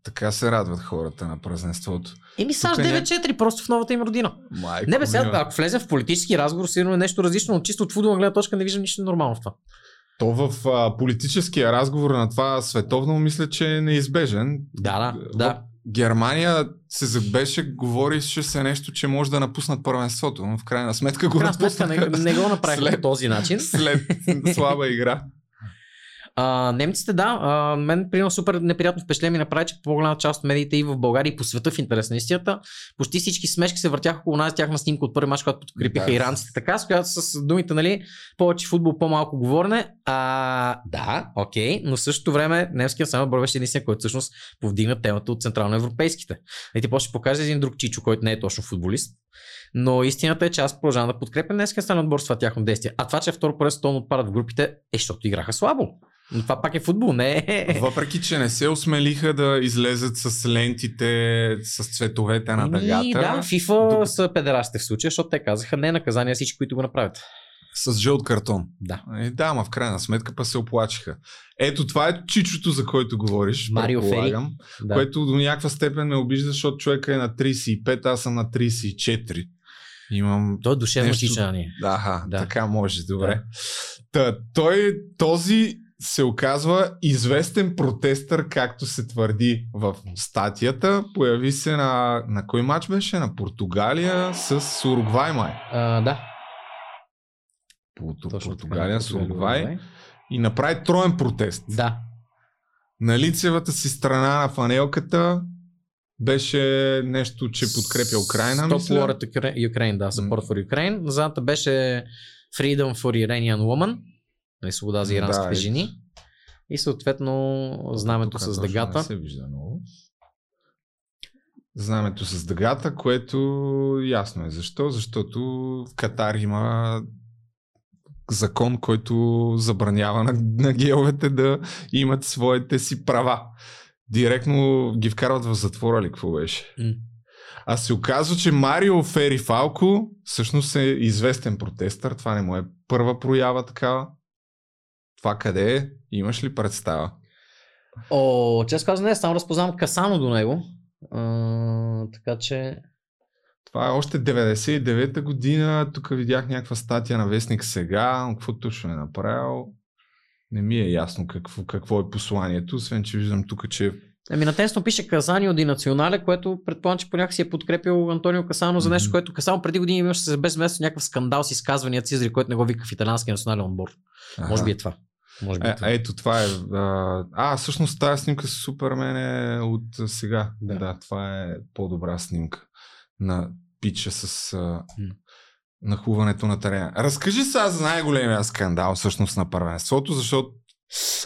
Така се радват хората на празненството. Еми САЩ Тук е 9-4, просто в новата им родина. Майко не бе, сега, ако влезем в политически разговор, сигурно е нещо различно, но чисто от футболна гледна точка не виждам нищо нормално в това. То в а, политическия разговор на това световно мисля, че е неизбежен. Да, да, да. Германия се беше, говореше се нещо, че може да напуснат първенството, но в крайна сметка го крайна сметка не, напуснаха не го направиха след- по този начин. след [LAUGHS] слаба игра. А, немците, да, а, мен примерно супер неприятно впечатление ми направи, че по-голяма част от медиите и в България и по света в интерес на истината, почти всички смешки се въртяха около нас тяхна снимка от първи мач, когато подкрепиха Да. иранците, така, с която с думите, нали, повече футбол, по-малко говорене. А, да, окей, но в същото време немския национален отбор беше единствен, който всъщност повдигна темата от централноевропейските. И ти после ще покажа един друг чичо, който не е точно футболист. Но истината е, че аз продължавам да подкрепям немския национален отбор с това тяхно действие. А това, че второ поред стон отпадат в групите, е, защото играха слабо. Но това пак е футбол, не е. Въпреки, че не се осмелиха да излезат с лентите, с цветовете на дъгата. И да, FIFA са педерастите в случая, защото те казаха не е наказание всички, които го направят. С жълт картон. Да. Е, да, ама в крайна сметка па се оплачиха. Ето това е чичото, за който говориш. Марио Фери. Да. Което до някаква степен ме обижда, защото човека е на 35, аз съм на 34. Имам. Той е душевно нещо- чичание. Да, да. така може, добре. Та, той, този се оказва известен протестър, както се твърди в статията. Появи се на, на кой матч беше? На Португалия с Уругвай май. А, да. Порту- Португалия с Уругвай. И направи троен протест. Да. На лицевата си страна на фанелката беше нещо, че подкрепя Украина, Stop мисля. War at Ukra- Ukraine, да, Support for Ukraine. Назад беше Freedom for Iranian Woman, нали, свобода за иранските Да, жени. И съответно знамето Тук с дъгата. Не се вижда много. Знамето с дъгата, което ясно е защо. Защото в Катар има закон, който забранява на, на геовете да имат своите си права. Директно ги вкарват в затвора ли, какво беше? М. А се оказва, че Марио Фери Фалко всъщност е известен протестър. Това не му е първа проява такава. Това къде е? Имаш ли представа? О, често казвам, не, само разпознавам Касано до него. А, така че... Това е още 99-та година. Тук видях някаква статия на Вестник сега. Какво точно е направил? Не ми е ясно какво, какво е посланието, освен че виждам тук, че Ами на тесно пише Казанио Ди Национале, което предполагам, че понякога си е подкрепил Антонио Касано за нещо, което Касано преди години имаше без место някакъв скандал с изказвания Цизри, който не го вика в италианския национален отбор. Може би е това. Може би е това. ето това е. А, а, всъщност тази снимка с Супермен е от сега. Да. да, това е по-добра снимка на пича с а, нахуването на терена. Разкажи сега за най-големия скандал всъщност на първенството, защото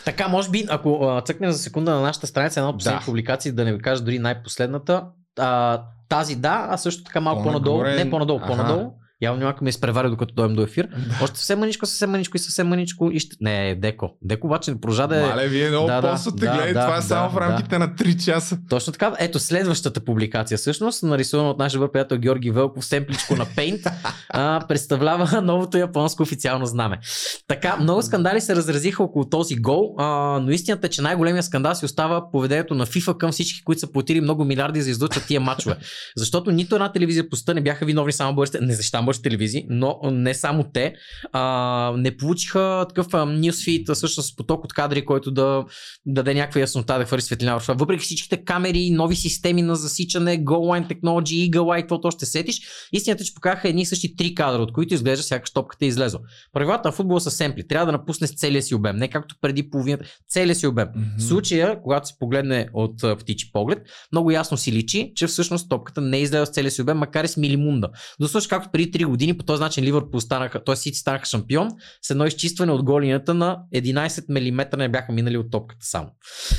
Така, може би, ако а, цъкнем за секунда на нашата страница, една от последните Да. публикации, да не ви кажа дори най-последната, а, тази да, а също така малко По-нагоре- по-надолу, не по-надолу, по-надолу, Явно някой ме изпревари докато дойдем до ефир. Още съвсем маничко, съвсем маничко и съвсем маничко. И ще... Не, Деко. Деко обаче не продължа да е... Мале, вие много да, постате, гледай, това е само в рамките на 3 часа. Точно така. Ето следващата публикация всъщност, нарисувана от нашия приятел Георги Велков, семпличко на Paint, а, представлява новото японско официално знаме. Така, много скандали се разразиха около този гол, а, но истината е, че най-големия скандал си остава поведението на FIFA към всички, които са платили много милиарди за да излъчват тия матчове. Защото нито една телевизия по не бяха виновни само българските, не защитавам българските телевизии, но не само те, а, не получиха такъв нюсфит, всъщност поток от кадри, който да даде някаква яснота да хвърли светлина върху това. Въпреки всичките камери, нови системи на засичане, Goal Line Technology, Eagle Eye, каквото още сетиш, истината е, че покаха едни и същи три кадра, от които изглежда сякаш топката е излезла. Правилата на футбола са семпли. Трябва да напусне с целия си обем, не както преди половината, целия си обем. В случая, когато се погледне от птичи поглед, много ясно си личи, че всъщност топката не е излезла с целия си обем, макар и с милимунда. До случай, както преди 3 години, по този начин Ливърпул станаха, т.е. Сити станаха шампион, с едно изчистване от голината на 11 мм не бяха минали от топката само.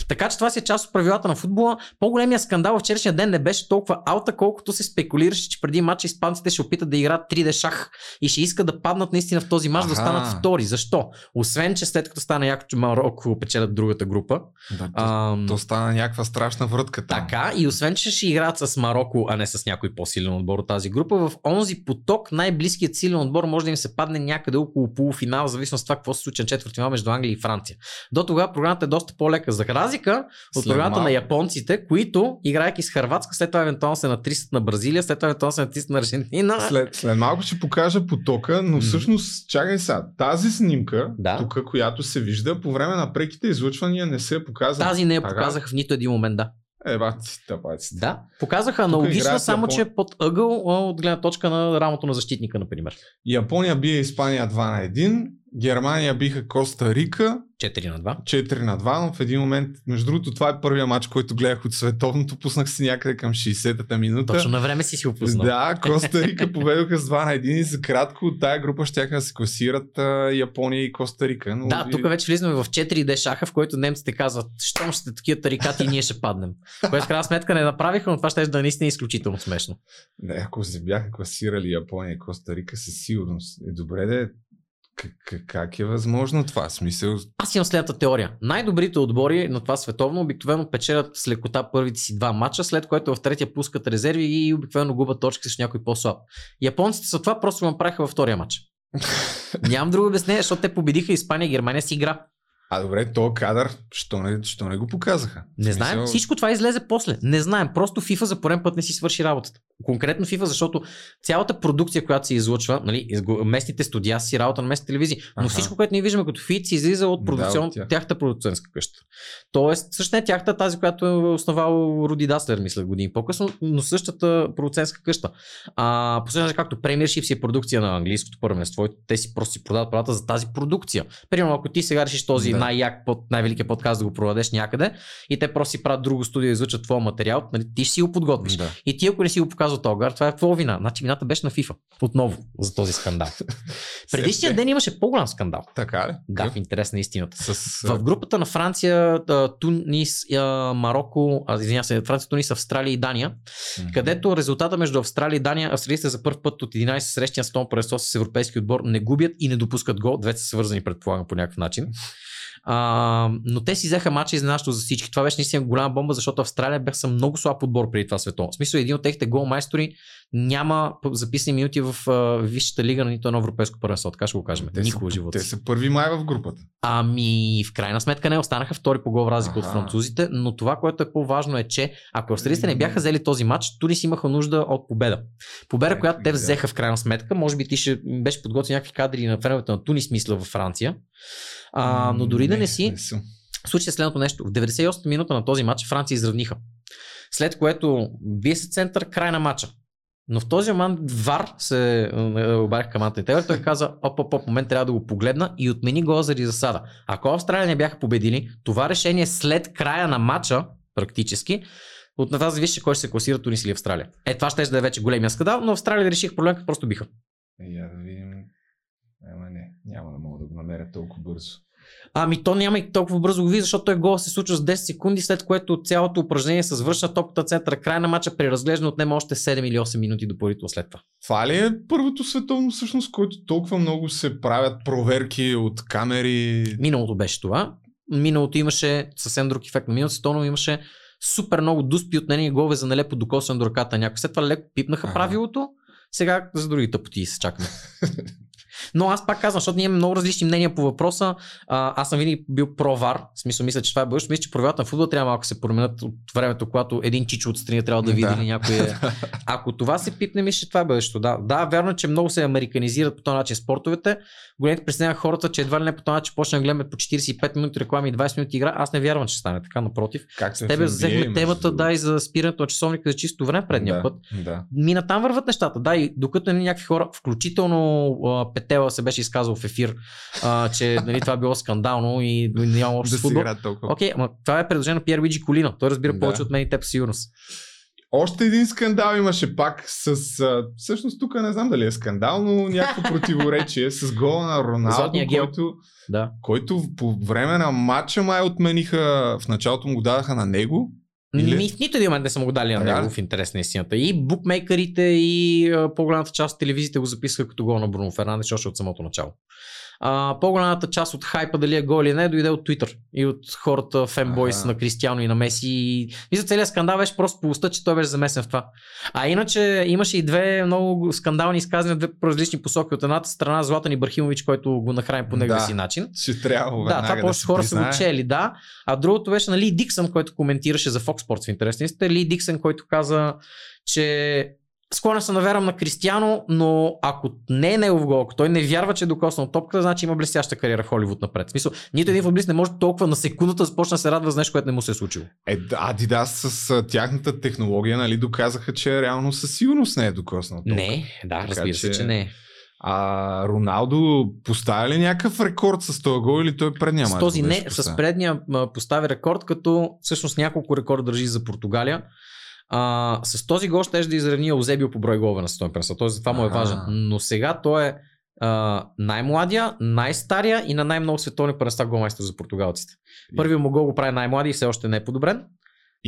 Така че това си е част от правилата на футбола. По-големия скандал в вчерашния ден не беше толкова аута, колкото се спекулираше, че преди матча испанците ще опитат да играят 3D шах и ще искат да паднат наистина в този матч, да станат втори. Защо? Освен, че след като стана яко, че Марокко печелят другата група. Да, то, то стана някаква страшна врътка там. Така, и освен, че ще играят с Марокко, а не с някой по-силен отбор от тази група, в онзи поток най-близкият силен отбор може да им се падне някъде около полуфинал, в зависимост от това какво се случи на четвъртфинал между Англия и Франция. До тогава програмата е доста по-лека. За разлика от След програмата малко. на японците, които, играйки с Харватска, след това евентуално се натрисат на Бразилия, след това евентуално се натрисат на Аржентина. След, след малко ще покажа потока, но всъщност, чакай сега, тази снимка, Да. тук, която се вижда, по време на преките излъчвания не се показва. Тази не я показах в нито един момент, да. Е, бати, тапаци. Да, показаха аналогично, само Япон- че е под ъгъл от гледна точка на рамото на защитника, например. Япония бие Испания 2 на 1, Германия биха Коста Рика 4 на 2. 4 на 2, но в един момент, между другото, това е първия матч, който гледах от световното, пуснах си някъде към 60-та минута. Точно на време си си опуснал. Да, Коста Рика поведоха с 2 на 1 и за кратко от тая група ще да се класират а, Япония и Коста Рика. Но Да, тук вече влизаме в 4D шаха, в който немците казват, щом сте такива тарикати, ние ще паднем. Което в крайна сметка не направиха, но това ще да е наистина изключително смешно. Не, ако се бяха класирали Япония и Коста Рика, със сигурност. Е, добре, де, как, как, е възможно това? Смисъл, Аз имам следната теория. Най-добрите отбори на това световно обикновено печелят с лекота първите си два матча, след което в третия пускат резерви и обикновено губят точки с някой по-слаб. Японците са това, просто го направиха във втория матч. [LAUGHS] Нямам друго обяснение, защото те победиха Испания и Германия с игра. а добре, то кадър, що не, що не го показаха? Не знаем. Всичко това излезе после. Не знаем. Просто FIFA за порен път не си свърши работата. Конкретно FIFA, защото цялата продукция, която се излъчва, нали, местните студия си работа на местните телевизии, но Аха. всичко, което ние виждаме като фит, излиза от Да, продукцион, от тях. тяхната продуцентска къща. Тоест, също не е тяхта тази, която е основал Руди Даслер, мисля, години по-късно, но същата продуцентска къща. А, по същия както Premiership си е продукция на английското първенство, те си просто си продават правата за тази продукция. Примерно, ако ти сега решиш този да. най-як, под, най-великият подкаст да го проведеш някъде и те просто си правят друго студио и излучат твоя материал, нали, ти ще си го подготвиш. Да. И ти ако не си го показал тогар, това е твоя вина. Значи вината беше на FIFA. Отново за този скандал. [LAUGHS] Предишния ден имаше по-голям скандал. Така ли? Да, в интерес на истината. С... В групата на Франция, Тунис, Марокко, извиня се, Франция, Тунис, Австралия и Дания, mm-hmm. където резултата между Австралия и Дания, австралийците за първ път от 11 срещи на Стон пресо с европейски отбор не губят и не допускат гол. Двете са свързани, предполагам, по някакъв начин. А, но те си взеха мача изненадващо за всички. Това беше наистина голяма бомба, защото Австралия бяха много слаб отбор преди това световно. В смисъл, един от техните голмайстори няма записани минути в Висшата лига на нито едно европейско първенство. Така ще го кажем. Те Никога живота. Те са първи май в групата. Ами, в крайна сметка не останаха втори по гол разлика от французите, но това, което е по-важно е, че ако австралийците не бяха взели този матч, Турис имаха нужда от победа. Победа, която те взеха в крайна сметка. Може би ти ще беше подготвил някакви кадри на феновете на Тунис, мисля, във Франция. А, но дори да не си, случи следното нещо. В 98 минута на този матч Франция изравниха. След което вие се център, край на матча. Но в този момент Вар се е, обарих към Антони Тевер, той каза, оп, оп, оп, момент трябва да го погледна и отмени гола заради засада. Ако Австралия не бяха победили, това решение след края на матча, практически, от на тази вижте кой ще се класира Тунис или Австралия. Е, това ще да е вече големия скандал, но Австралия реших проблем, като просто биха. Я да видим. Ама не, няма да мога да го намеря толкова бързо. Ами то няма и толкова бързо го види, защото той гол се случва с 10 секунди, след което цялото упражнение се завършва топката центъра. Край на мача преразглеждане отнема още 7 или 8 минути допълнително след това. Това ли е първото световно всъщност, който толкова много се правят проверки от камери? Миналото беше това. Миналото имаше съвсем друг ефект. На миналото световно имаше супер много дуспи отнени голове за нелепо докосване до ръката. Някой след това леко пипнаха правилото. Сега за другите пъти се чакаме. [LAUGHS] Но аз пак казвам, защото ние имаме много различни мнения по въпроса. А, аз съм винаги бил про-вар, в смисъл мисля, че това е бъдещо. Мисля, че правилата на футбола трябва малко се променят от времето, когато един чичо отстрани трябва да види да. някой. Е... [LAUGHS] Ако това се пипне, мисля, че това е бъдещето. Да, да, вярно е, че много се американизират по този начин спортовете. Големите притесняват хората, че едва ли не по този начин почне да гледаме по 45 минути реклами и 20 минути игра. Аз не вярвам, че стане така, напротив. Как С тебе взехме темата, да, и за спирането на часовника за чисто време предния да, път. Да. Мина там върват нещата. Да, и докато не някакви хора, включително а, Петела се беше изказал в ефир, а, че нали, това било скандално и няма [LAUGHS] общо да футбол. Окей, ама това е предложение на Пьер Виджи Колина. Той разбира да. повече от мен и теб сигурност. Още един скандал имаше пак с... А, всъщност тук не знам дали е скандал, но някакво [LAUGHS] противоречие с гола на Роналдо, който, да. който по време на матча май отмениха, в началото му го дадаха на него. Или... В нито един момент не са го дали на него в интерес на истината. И букмейкерите, и по-голямата част от телевизиите го записаха като гол на Бруно Фернандес, още от самото начало. А, по-голямата част от хайпа дали е гол или не, дойде от Twitter и от хората фенбойс ага. на Кристиано и на Меси. И, и за целият скандал беше просто по уста, че той беше замесен в това. А иначе имаше и две много скандални изказвания, две различни посоки. От едната страна Златан Ибрахимович, който го нахрани по неговия да, си начин. Ще трябва. Да, това повече хора са го чели, да. А другото беше на Ли Диксън, който коментираше за Fox Sports в интересни. Ли Диксън, който каза, че склонен съм да вярвам на Кристиано, но ако не е негов гол, ако той не вярва, че е докоснал топката, значи има блестяща кариера в Холивуд напред. В смисъл, нито един футболист не може толкова на секундата да започне да се радва за нещо, което не му се е случило. Е, Адидас с тяхната технология, нали, доказаха, че реално със сигурност не е докоснал топката. Не, да, разбира се, че не е. А Роналдо поставя ли някакъв рекорд с този гол или той предния С този не, с предния поставя рекорд, като всъщност няколко рекорда държи за Португалия. А, с този гол ще да изравни Озебио по брой голове на световен пренса. Тоест, това му е важен. Но сега той е а, най-младия, най-стария и на най-много световни пренеста голмайстър за португалците. Първият му гол го прави най-млади и все още не е подобрен.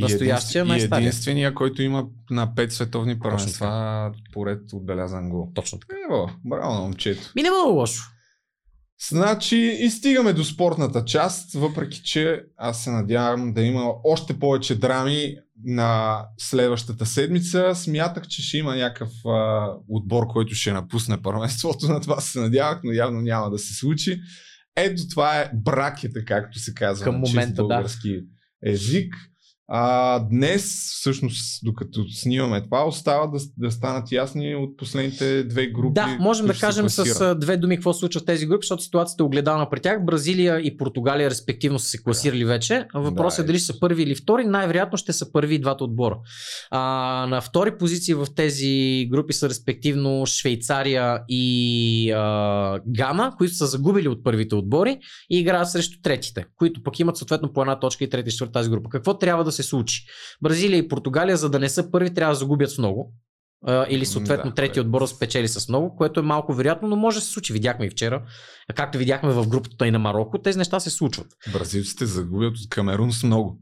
Настоящия най И единствения, който има на 5 световни първенства поред отбелязан гол. Точно така. Ево, браво на момчето. Ми не много лошо. Значи и стигаме до спортната част, въпреки че аз се надявам да има още повече драми на следващата седмица. Смятах, че ще има някакъв а, отбор, който ще напусне първенството. [LAUGHS] На това се надявах, но явно няма да се случи. Ето това е бракета, както се казва Към на момента, български да. език. А, днес, всъщност, докато снимаме това, остава да, да станат ясни от последните две групи. Да, можем да кажем с две думи какво се случва в тези групи, защото ситуацията е огледална при тях. Бразилия и Португалия респективно са се класирали вече. Въпросът е дали ще са първи или втори. Най-вероятно ще са първи и двата отбора. А, на втори позиции в тези групи са респективно Швейцария и а, Гана, които са загубили от първите отбори и играят срещу третите, които пък имат съответно по една точка и трети и четвърта тази група. Какво трябва да се случи? Бразилия и Португалия, за да не са първи, трябва да загубят с много. Или съответно Да, трети отбор да спечели с много, което е малко вероятно, но може да се случи. Видяхме и вчера, както видяхме в групата и на Марокко, тези неща се случват. Бразилците загубят от Камерун с много.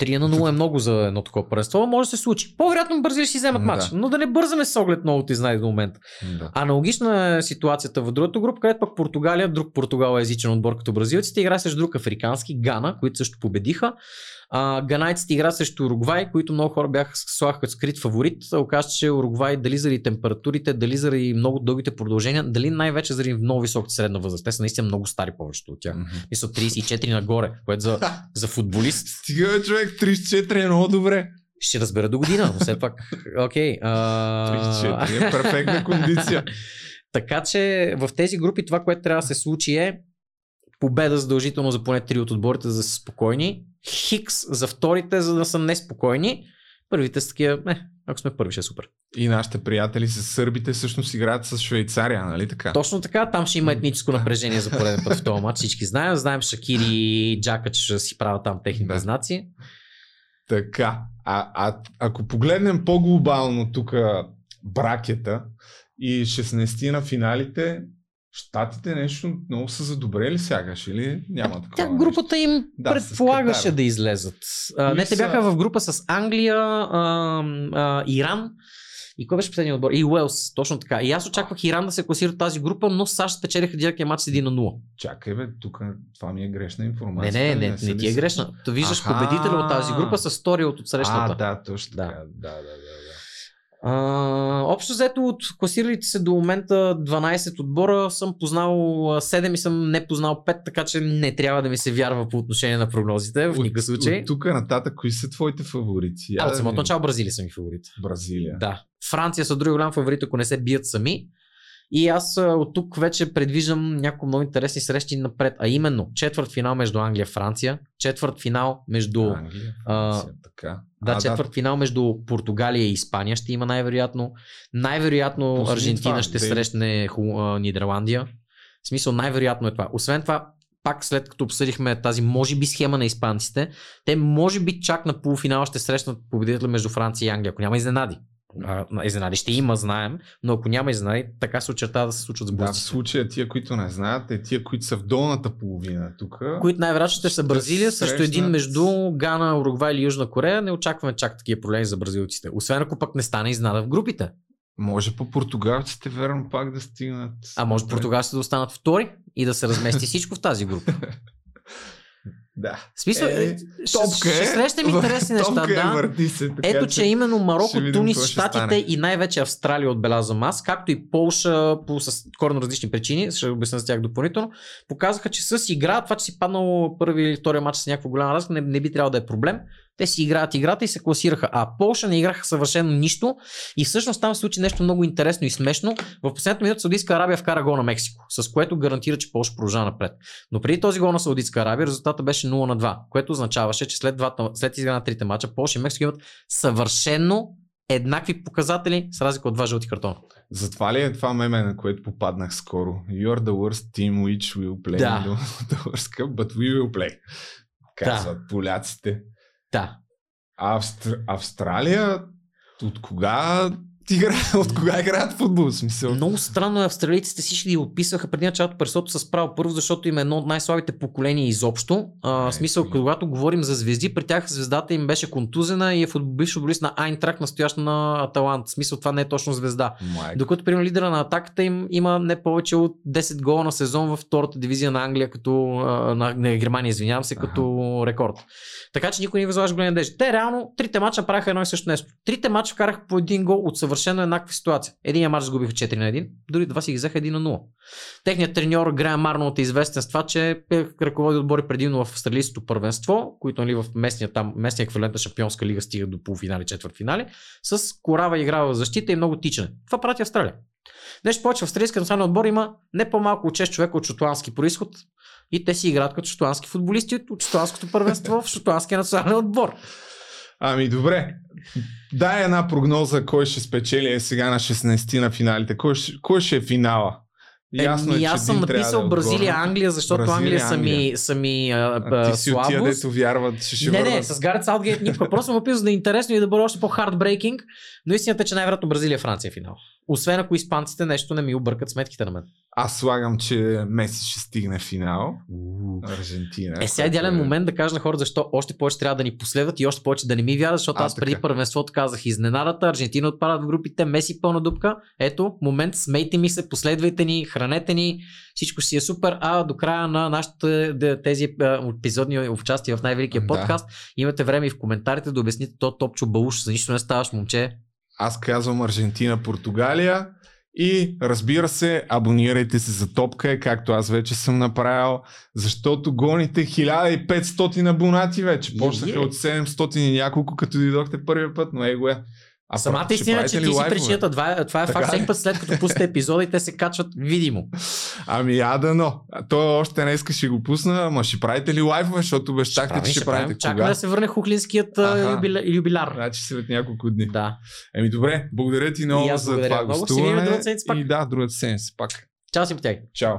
3 на 0 е много за едно такова първенство, може да се случи. По-вероятно Бразилия ще си вземат Да. матч, но да не бързаме с оглед новото изнай до момента. Да. Аналогична е ситуацията в другата група, където пък Португалия, друг португалоязичен отбор като бразилците, игра срещу друг африкански, Гана, които също победиха. А, ганайците игра срещу Уругвай, които много хора бяха слагаха като скрит фаворит. Оказа, се, че Уругвай дали заради температурите, дали заради много дългите продължения, дали най-вече заради много високата средна възраст. Те са наистина много стари повечето от тях. Мисля 34 нагоре, което за, за футболист Стига, човек, 34 е много добре. ще разбера до година, но все пак. Окей. а- 34 е перфектна кондиция. [LAUGHS] така че в тези групи това, което трябва да се случи е победа задължително за поне три от отборите, за да са спокойни. Хикс за вторите, за да са неспокойни. Първите са такива, не, ако сме първи, ще е супер. И нашите приятели с сърбите всъщност играят с Швейцария, нали така? Точно така, там ще има етническо напрежение за пореден път в този матч. Всички знаем. Знаем Шакири и Джака, че ще си правят там техните Да. знаци. Така, а, а ако погледнем по-глобално тук бракета и 16 на финалите, Штатите нещо много са задобрели сягаш или няма такова Тя групата им Да, предполагаше да излезат. А, не, те бяха в група с Англия, а, а, Иран и кой беше последният отбор? И Уелс, точно така. И аз очаквах Иран да се класира тази група, но САЩ спечелиха директния матч с 1 на 0. Чакай бе, тук това ми е грешна Не, информация. не, не, се не ли ти е грешна. То виждаш победителя от тази група с втория от срещната. А, да, точно така. Да, да, да. А, общо взето от класиралите се до момента 12 отбора съм познал 7 и съм не познал 5, така че не трябва да ми се вярва по отношение на прогнозите в никакъв случай. От тук нататък, кои са твоите фаворити? А, от самото начало Бразилия са ми фаворит. Бразилия. Да. Франция са други голям фаворит, ако не се бият сами. И аз а, от тук вече предвиждам няколко много интересни срещи напред, а именно четвърт финал между Англия и Франция, четвърт финал между Англия, а, Франция, така. Да, А, четвърт финал между Португалия и Испания ще има най-вероятно. Най-вероятно Пусни Аржентина това, ще де- срещне Ху- Нидерландия. В смисъл най-вероятно е това. Освен това, пак след като обсъдихме тази може би схема на испанците, те може би чак на полуфинала ще срещнат победителя между Франция и Англия, ако няма изненади. А, изненади ще има, знаем, но ако няма изненади, така се очертава да се случват Да, в случая тия, които не знаят, е тия, които са в долната половина тук. които най-вероятно ще са Бразилия срещу един срещнат- между Гана, Уругвай или Южна Корея. Не очакваме чак такива проблеми за бразилците. Освен ако пък не стане изненада в групите. Може по португалците, верно, пак да стигнат. А може португалците да останат втори и да се размести [LAUGHS] всичко в тази група. [LAUGHS] Да. В смисъл, Е, е, ще, топка е. ще срещнем интересни [LAUGHS] неща. Топка е, да. върти се, така Ето, че именно Марокко, ще видим Тунис, ще. Штатите и най-вече Австралия отбелязвам аз, както и Полша по с коренно различни причини, ще обясня за тях допълнително, показаха, че с игра, това, че си паднал първи или втория матч с някаква голяма разлика, не, не би трябвало да е проблем. Те си играят играта и се класираха. А Полша не играха съвършено нищо. И всъщност там се случи нещо много интересно и смешно. В последната минута Саудитска Арабия вкара гол на Мексико, с което гарантира, че Полша продължава напред. Но преди този гол на Саудитска Арабия резултатът беше 0 на 2, което означаваше, че след, двата, след изигра на трите мача Полша и Мексико имат съвършенно еднакви показатели с разлика от два жълти картона. Затова ли е това меме, на което попаднах скоро? You're the worst team which will play Да. [LAUGHS] the World Cup, but we will play. Казват поляците. Да. Австр... Австралия от кога игра... [LAUGHS] от кога играят футбол? В Смисъл? Много странно е, австралийците всички ги описваха преди началото пресото с право първо, защото им е едно от най-слабите поколения изобщо. А, в смисъл, когато говорим за звезди, при тях звездата им беше контузена и е бивш футболист на Айнтрак, настоящ на Аталант. В смисъл, това не е точно звезда. Майка. Докато, примерно, лидера на атаката им има не повече от 10 гола на сезон във втората дивизия на Англия, като а, на, на Германия, извинявам се, като рекорд. Така че никой не възлага големи надежди. Те реално трите мача правиха едно и също нещо. Трите мача вкараха по един гол от съвършено съвършено еднаква ситуация. Един матч сгубиха 4 на 1, дори два си ги взеха 1 на 0. Техният треньор Греъм Арнолд е известен с това, че е ръководи отбори предимно в австралийското първенство, които нали, в местния, там, местния еквивалент на шампионска лига стигат до полуфинали, четвъртфинали, с корава игра в защита и много тичане. Това прати Австралия. Нещо повече, в австралийския национален отбор има не по-малко от 6 човека от шотландски происход и те си играят като шотландски футболисти от шотландското първенство в шотландския национален отбор. Ами добре, дай една прогноза кой ще спечели сега на 16 на финалите. Кой, ще- кой ще е финала? Ясно Еми, е, че аз съм написал да е Бразилия. Англия, защото Бразилия, Англия са ми, са ми а, А ти си от тия, слабост. дето вярват, че ще не, не, върват. с Гарет Саутгейт никога. Просто му написал да е интересно и да бъде още по-хардбрейкинг. Но истината е, че най-вероятно Бразилия Франция е финал. Освен ако испанците нещо не ми объркат сметките на мен. Аз слагам, че Меси ще стигне финал. Аржентина. Е, сега е идеален момент да кажа на хората защо още повече трябва да ни последват и още повече да не ми вярват, защото А, аз преди така. първенството казах изненадата, Аржентина отпадат в групите, Меси пълна дупка. Ето, момент, смейте ми се, последвайте ни, хранете ни, всичко си е супер, а до края на нашите тези епизодни участия в най-великия Да. подкаст имате време и в коментарите да обясните то топчо балуш, за нищо не ставаш момче. Аз казвам Аржентина, Португалия. И разбира се, абонирайте се за Топка, както аз вече съм направил, защото гоните 1500 абонати вече. Почнаха Е. от 700 и няколко, като дойдохте първия път, но его е. А Самата истина, е, че ти си причината. Това е, това е факт. Всеки път след като пуснете епизода и те се качват видимо. Ами ада но. Той още днес ще го пусна, ама ще правите ли лайфове, защото обещахте, че ще ще правите Чакаме да се върне хухлинският юбиля, юбиляр. Значи след няколко дни. Да. Еми добре, благодаря ти много за благодаря това много. Гостуване. пак. И да, другата седмица пак. Чао си, тях. Чао.